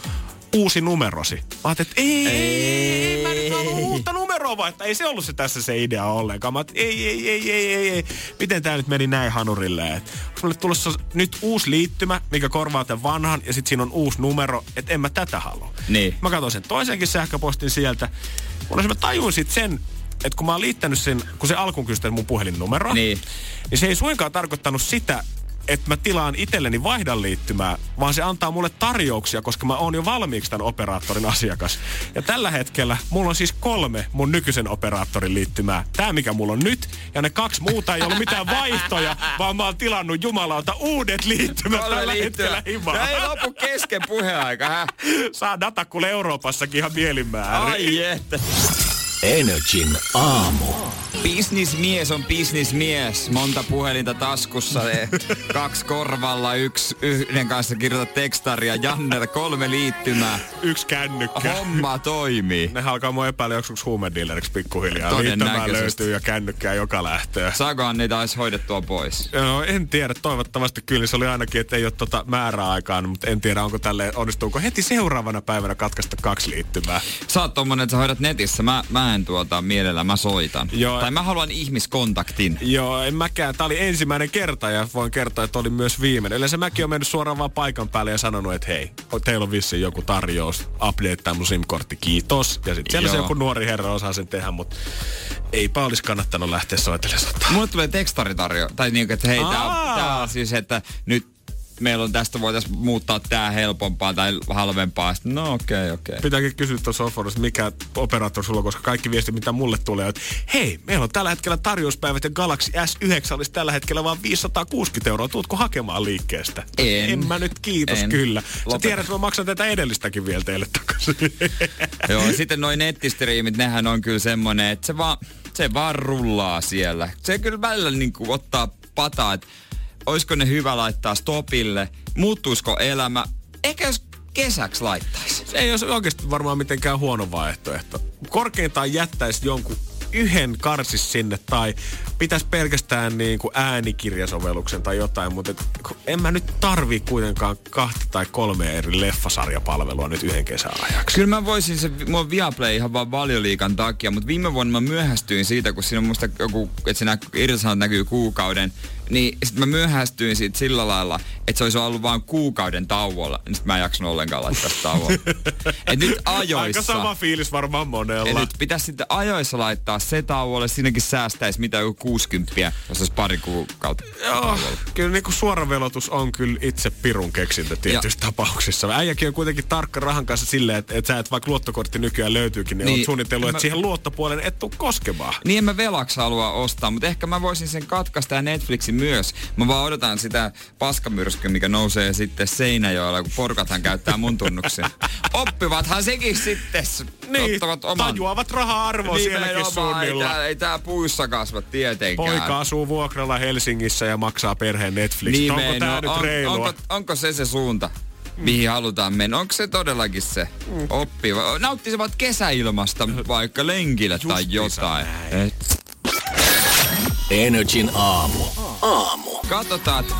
uusi numerosi. Mä ajattelin, että ei, ei, mä nyt halua uutta numeroa vaihtaa. Ei se ollut se tässä se idea ollenkaan. Mä ajattelin, ei, ei, ei, ei, ei, ei. Miten tää nyt meni näin hanurille? Et, onko mulle tulossa nyt uusi liittymä, mikä korvaa tämän vanhan, ja sitten siinä on uusi numero, että en mä tätä halua. Niin. Mä katsoin sen toisenkin sähköpostin sieltä. Mä tajuin sit sen, että kun mä oon liittänyt sen, kun se alkuun kysyi mun puhelinnumero, Niin. niin se ei suinkaan tarkoittanut sitä, että mä tilaan itselleni vaihdan liittymää, vaan se antaa mulle tarjouksia, koska mä oon jo valmiiksi tämän operaattorin asiakas. Ja tällä hetkellä mulla on siis kolme mun nykyisen operaattorin liittymää. Tää mikä mulla on nyt, ja ne kaksi muuta ei ollut mitään vaihtoja, vaan mä oon tilannut jumalauta uudet liittymät Kolme tällä liittyä. hetkellä himaan. No ei lopu kesken puheaika, hä? Saa data kuule Euroopassakin ihan mielinmäärin. Ai että. Energin aamu. Bisnismies on bisnismies. Monta puhelinta taskussa, kaksi korvalla, yksi yhden kanssa kirjoita tekstaria. Jannelle kolme liittymää. Yksi kännykkä. Homma toimii. Ne alkaa mua epäillä joksuks huumedealeriksi pikkuhiljaa. Liittymää löytyy ja kännykkää joka lähtöä. Saakohan niitä edes hoidettua pois? No, en tiedä, toivottavasti kyllä. Se oli ainakin, että ei ole tota määräaikaan, mutta en tiedä, onko tälle onnistuuko heti seuraavana päivänä katkaista kaksi liittymää. Sä oot tommonen, että sä hoidat netissä. Mä, mä en tuota mielellä, mä soitan. Joo. Tai mä haluan ihmiskontaktin. Joo, en mäkään. Tämä oli ensimmäinen kerta ja voin kertoa, että oli myös viimeinen. Yleensä mäkin on mennyt suoraan vaan paikan päälle ja sanonut, että hei, teillä on vissiin joku tarjous, update mun SIM-kortti, kiitos. Ja sitten siellä se Joo. joku nuori herra osaa sen tehdä, mutta eipä olisi kannattanut lähteä soitelemaan sotaan. Mulle tulee tekstaritarjo. Tai niinku, että hei, tää, tää on siis, että nyt meillä on tästä voitaisiin muuttaa tää helpompaa tai halvempaa. Sitten, no okei, okay, okei. Okay. Pitääkin kysyä tuossa offorossa, mikä operaattori sulla on, koska kaikki viestit, mitä mulle tulee, että hei, meillä on tällä hetkellä tarjouspäivät ja Galaxy S9 olisi tällä hetkellä vaan 560 euroa. Tuutko hakemaan liikkeestä? En. En mä nyt, kiitos En. kyllä. Sä Lopeta. tiedät, että mä maksan tätä edellistäkin vielä teille takaisin. Joo, sitten noin nettistriimit, nehän on kyllä semmonen, että se vaan, se vaan rullaa siellä. Se kyllä välillä niin kuin ottaa pataa, että olisiko ne hyvä laittaa stopille, muuttuisiko elämä. Ehkä jos kesäksi laittaisi. Se ei olisi oikeasti varmaan mitenkään huono vaihtoehto. Korkeintaan jättäisi jonkun yhden karsis sinne tai pitäisi pelkästään niin kuin äänikirjasovelluksen tai jotain, mutta et, en mä nyt tarvii kuitenkaan kahta tai kolme eri leffasarjapalvelua nyt yhden kesän ajaksi. Kyllä mä voisin se, on Viaplay ihan vaan valioliikan takia, mutta viime vuonna mä myöhästyin siitä, kun siinä on musta joku, että se nä, irtisanot näkyy kuukauden, niin sitten mä myöhästyin siitä sillä lailla, että se olisi ollut vain kuukauden tauolla, niin sit mä en jaksanut ollenkaan laittaa tauolla. Et nyt ajoissa. Aika sama fiilis varmaan monella. Ja nyt pitäisi sitten ajoissa laittaa se tauolle, siinäkin säästäisi mitä joku 60, jos olisi pari kuukautta Joo, kyllä niin kuin suoravelotus on kyllä itse pirun keksintö tietyissä tapauksissa. Äijäkin on kuitenkin tarkka rahan kanssa silleen, että, että sä et vaikka luottokortti nykyään löytyykin, niin, niin Niin, oot suunnitellut, että mä- siihen luottopuolen et tuu koskemaan. Niin en mä velaksi halua ostaa, mutta ehkä mä voisin sen katkaista ja Netflixin myös. Mä vaan odotan sitä paskamyrskyä, mikä nousee sitten Seinäjoella, kun porkathan käyttää mun tunnuksia. Oppivathan sekin sitten, Niin, ottavat oman. tajuavat raha-arvoa sielläkin Nimenomaan, suunnilla. Ei tää, ei tää puissa kasva tietenkään. Poika asuu vuokralla Helsingissä ja maksaa perheen Netflix. Onko Nimen- tää no, nyt on, reilua? onko, onko se se suunta? mihin halutaan mennä. Onko se todellakin se Mm. oppiva? Nauttisivat kesäilmasta vaikka lenkillä tai jotain. Energin aamu. Aamu. katsotaan, että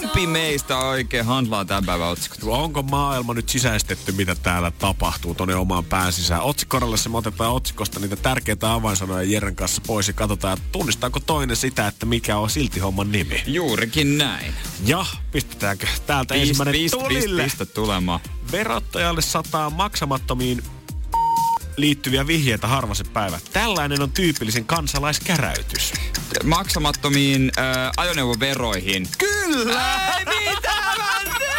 kumpi meistä oikein handlaa tämän päivän otsikot. Onko maailma nyt sisäistetty, mitä täällä tapahtuu tuonne omaan pään sisään? Otsikkorallessa me otetaan otsikosta niitä tärkeitä avainsanoja Jeren kanssa pois ja katsotaan, että tunnistaako toinen sitä, että mikä on silti homman nimi. Juurikin näin. Ja pistetäänkö täältä Pist, ensimmäinen pist, pist, tulille? pistä tulemaan. Verottajalle sataa maksamattomiin liittyviä vihjeitä harva se päivä. Tällainen on tyypillisen kansalaiskäräytys. Maksamattomiin äh, ajoneuvoveroihin. Kyllä! Ei mitään mä teen!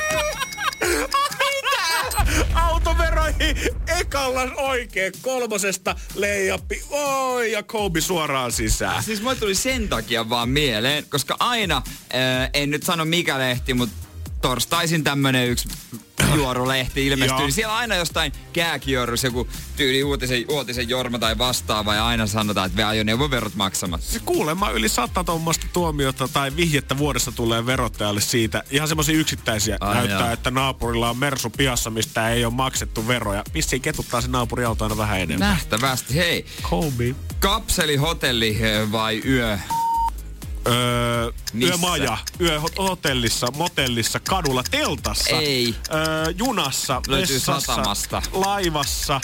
Autoveroihin ekalla oikein kolmosesta leijappi. Oi ja Kobe suoraan sisään. Siis mulle tuli sen takia vaan mieleen, koska aina, äh, en nyt sano mikä lehti, mutta torstaisin tämmönen yksi juorulehti ilmestyy, niin siellä aina jostain kääkiorus, joku tyyli uutisen, uutisen Jorma tai vastaava, ja aina sanotaan, että me ajoneuvoverot maksamat. Se kuulemma yli sata tuommoista tuomiota tai vihjettä vuodessa tulee verottajalle siitä. Ihan semmoisia yksittäisiä Ai näyttää, joo. että naapurilla on Mersu pihassa, mistä ei ole maksettu veroja. Vissiin ketuttaa se naapuriauto aina vähän enemmän. Nähtävästi. Hei, Kobe. kapseli, hotelli eh, vai yö? Öö, Missä? yömaja, yö hotellissa, motellissa, kadulla, teltassa, Ei. Öö, junassa, Löytyy vessassa, satamasta. laivassa,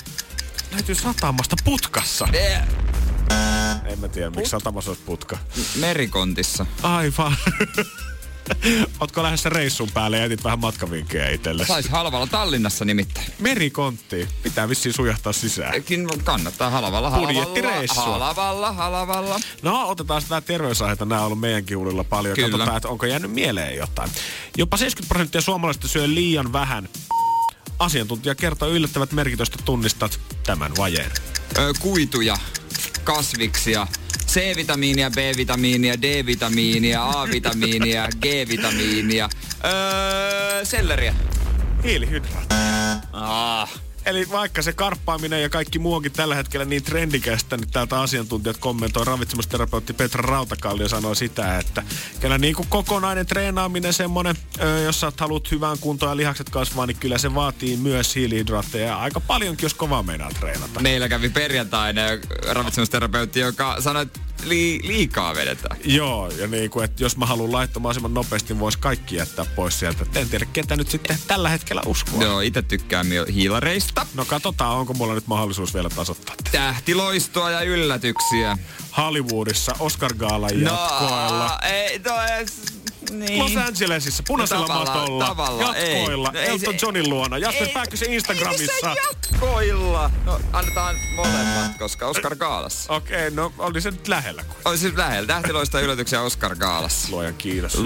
löytyy satamasta, putkassa. Eh, En mä tiedä, miksi satamassa olisi putka. merikontissa. Aivan. Ootko lähdössä reissun päälle ja etit vähän matkavinkkejä itsellesi? Sais halvalla Tallinnassa nimittäin. Merikontti. Pitää vissiin sujahtaa sisään. Kin kannattaa halavalla, halavalla, Budjettireissua. halavalla, halavalla. No, otetaan sitä terveysaiheita. Nämä on ollut meidänkin uudella paljon. Kyllä. Katsotaan, että onko jäänyt mieleen jotain. Jopa 70 prosenttia suomalaisista syö liian vähän. Asiantuntija kertoo yllättävät merkitystä tunnistat tämän vajeen. Ö, kuituja, kasviksia, C-vitamiinia, B-vitamiinia, D-vitamiinia, A-vitamiinia, G-vitamiinia, öö, selleriä. Hiilihydraatti. Ah. Eli vaikka se karppaaminen ja kaikki muu onkin tällä hetkellä niin trendikästä, niin täältä asiantuntijat kommentoi. Ravitsemusterapeutti Petra Rautakallio sanoi sitä, että kyllä niin kuin kokonainen treenaaminen semmoinen, jos sä haluat hyvään kuntoon ja lihakset kasvaa, niin kyllä se vaatii myös hiilihydraatteja. Ja aika paljonkin, jos kovaa meinaa treenata. Meillä kävi perjantaina ravitsemusterapeutti, joka sanoi, että li- liikaa vedetään. Joo, ja niin kuin, että jos mä haluan laittaa mahdollisimman nopeasti, voisi kaikki jättää pois sieltä. En tiedä, ketä nyt sitten tällä hetkellä uskoa. Joo, itse tykkään hiilareista. No katsotaan, onko mulla nyt mahdollisuus vielä tasoittaa tätä. Tähtiloistoa ja yllätyksiä. Hollywoodissa Oscar Gaalan jatkoilla. No, ei, no, es, niin. Los Angelesissa, punaisella No, tavallaan- matolla, tavallaan, jatkoilla, ei. No, Elton Johnin luona, Jasper Pääkkösen Instagramissa. Ei se jatkoilla. No, annetaan molemmat, koska Oscar Gaalassa. Okei, okay, no oli se nyt lähellä kuin. Oli siis lähellä. Tähtiloista yllätyksiä Oscar Gaalassa. Luojan kiitos.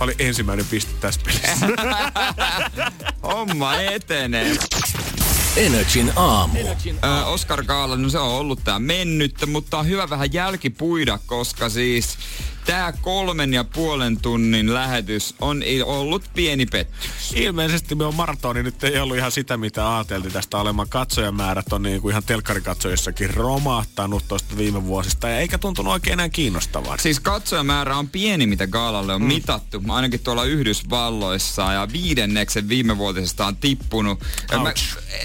Oli ensimmäinen piste tässä pelissä. Homma etenee. Energin aamu. Ö, Oscar Gaala, no se on ollut tää mennyttä, mutta on hyvä vähän jälkipuida, koska siis Tämä kolmen ja puolen tunnin lähetys on ollut pieni pettymys. Ilmeisesti me on maratoni nyt ei ollut ihan sitä, mitä ajateltiin tästä olemaan. Katsojamäärät on niin kuin ihan telkkarikatsojissakin romahtanut tuosta viime vuosista ja eikä tuntunut oikein enää kiinnostavaa. Siis katsojamäärä on pieni, mitä Gaalalle on mm. mitattu. Ainakin tuolla Yhdysvalloissa ja viidenneksen viime vuotisesta on tippunut. Mä,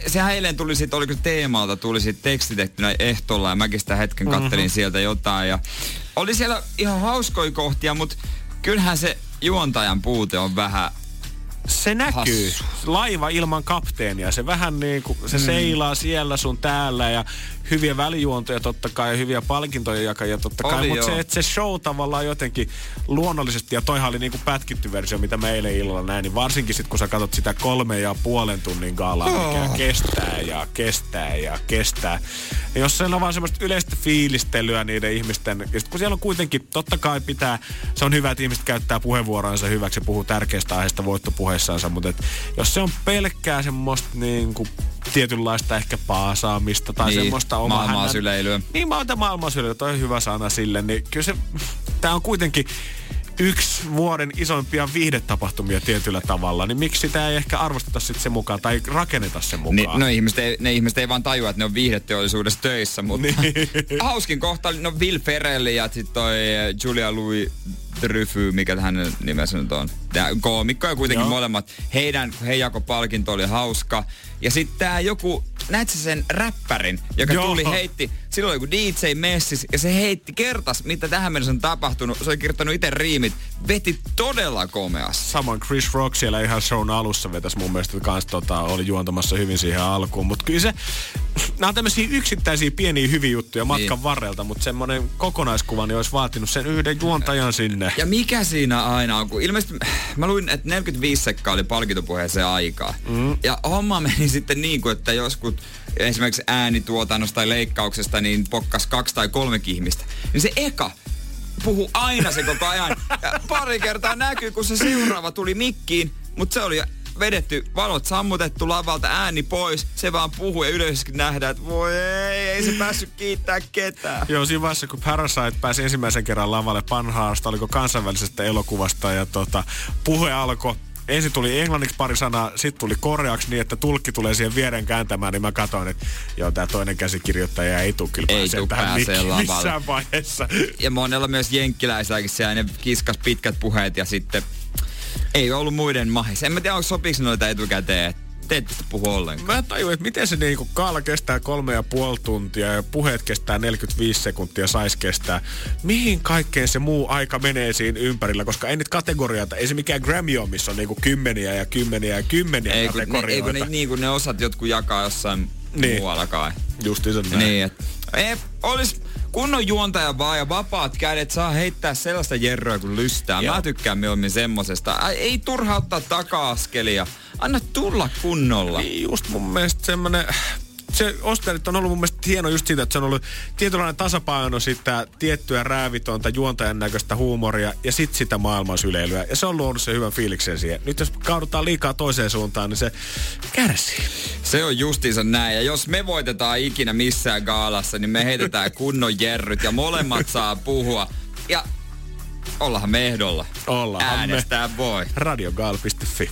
sehän eilen tuli sit, oliko teemalta, tuli sit tekstitettynä ehtolla ja mäkin sitä hetken kattelin mm-hmm. sieltä jotain. Ja oli siellä ihan hauskoja kohtia, mutta kyllähän se juontajan puute on vähän Se näkyy. Hassu. Laiva ilman kapteenia. Se vähän niin kuin, se mm. seilaa siellä sun täällä ja hyviä välijuontoja totta kai ja hyviä palkintoja jakajia totta kai. Mutta se, että se show tavallaan jotenkin luonnollisesti, ja toihan oli niin kuin pätkitty versio, mitä me eilen illalla näin, niin varsinkin sit kun sä katsot sitä kolme ja puolen tunnin gaalaa, mikä Oh. kestää ja kestää ja kestää. Ja jos siellä on vaan semmoista yleistä fiilistelyä niiden ihmisten, ja sit kun siellä on kuitenkin, totta kai pitää, se on hyvä, että ihmiset käyttää puheenvuoronsa hyväksi ja puhuu tärkeistä aiheista voittopuheissansa, mutta et, jos se on pelkkää semmoista niin kuin, tietynlaista ehkä paasaamista tai Niin, semmoista omaa maailmaa syleilyä. Niin, mä oon maailmaa syleilyä, toi on hyvä sana sille, niin kyllä se, tää on kuitenkin yksi vuoden isoimpia viihdetapahtumia tietyllä tavalla, niin miksi sitä ei ehkä arvosteta sitten sen mukaan tai rakenneta sen mukaan? no ihmiset ei, ne ihmiset ei vaan tajua, että ne on viihdeteollisuudessa töissä, mutta Niin. hauskin kohta oli no Will Ferrell ja sitten toi eh, Julia Louis Dreyfus, mikä hänen nimensä nyt on. Tää koomikko ja kuitenkin Joo. molemmat. Heidän, he jako palkinto oli hauska. Ja sitten tää joku, näet sä sen räppärin, joka Joo. tuli heitti, silloin oli joku DJ messis ja se heitti kertas, mitä tähän mennessä on tapahtunut. Se oli kirjoittanut itse riimit, veti todella komeasti. Samoin Chris Rock siellä ihan shown alussa vetäisi mun mielestä kans tota, oli juontamassa hyvin siihen alkuun. Mutta kyllä se, nämä on tämmöisiä yksittäisiä pieniä hyviä juttuja matkan Niin. varrelta, mutta semmoinen kokonaiskuva niin olisi vaatinut sen yhden juontajan sinne. Ja mikä siinä aina on, kun ilmeisesti mä luin, että 45 sekkaa oli palkintopuheeseen aikaa. Mm. Ja homma meni sitten niin kuin, että joskus esimerkiksi äänituotannosta tai leikkauksesta niin pokkas kaksi tai kolme ihmistä. Niin se eka puhu aina se koko ajan. Ja pari kertaa näkyy, kun se seuraava tuli mikkiin, mutta se oli vedetty, valot sammutettu lavalta, ääni pois, se vaan puhuu ja yleisesti nähdään, että voi ei, ei se päässyt kiittää ketään. Joo, siinä vaiheessa, kun Parasite pääsi ensimmäisen kerran lavalle panhaasta, oliko kansainvälisestä elokuvasta ja tota, puhe alkoi. Ensin tuli englanniksi pari sanaa, sitten tuli koreaksi niin, että tulkki tulee siihen vieren kääntämään, niin mä katsoin, että joo, tää toinen käsikirjoittaja ei tuu kyllä Ei tuu tähän lavalle. missään vaiheessa. ja monella myös jenkkiläisilläkin siellä ne kiskas pitkät puheet ja sitten ei ollut muiden mahis. En mä tiedä, onko sopiiko noita etukäteen, te ette puhu ollenkaan. Mä en tajua, että miten se niinku kaala kestää kolme ja puoli tuntia ja puheet kestää 45 sekuntia sais kestää. Mihin kaikkeen se muu aika menee siinä ympärillä, koska ei niitä kategorioita, ei se mikään Grammy on, missä on niinku kymmeniä ja kymmeniä ja kymmeniä Ei kun, ne, ei kategorioita. kun ne, niin kuin ne osat jotkut jakaa jossain Niin. niin. muualla kai. Justiinsa näin. Niin, et, ei, olis kunnon juontaja vaan ja vapaat kädet saa heittää sellaista jerroa kuin lystää. Joo. Mä tykkään mieluummin semmosesta. Ei turha ottaa taka-askelia. Anna tulla kunnolla. Niin just mun mielestä semmonen, se Oscarit on ollut mun mielestä hieno just siitä, että se on ollut tietynlainen tasapaino sitä tiettyä räävitonta juontajan näköistä huumoria ja sit sitä maailmansyleilyä. Ja se on luonut se hyvän fiiliksen siihen. Nyt jos kaudutaan liikaa toiseen suuntaan, niin se kärsii. Se on justiinsa näin. Ja jos me voitetaan ikinä missään gaalassa, niin me heitetään kunnon jerryt ja molemmat saa puhua. Ja ollahan me ehdolla. Ollaanhan me. Äänestää voi. Radiogaal.fi.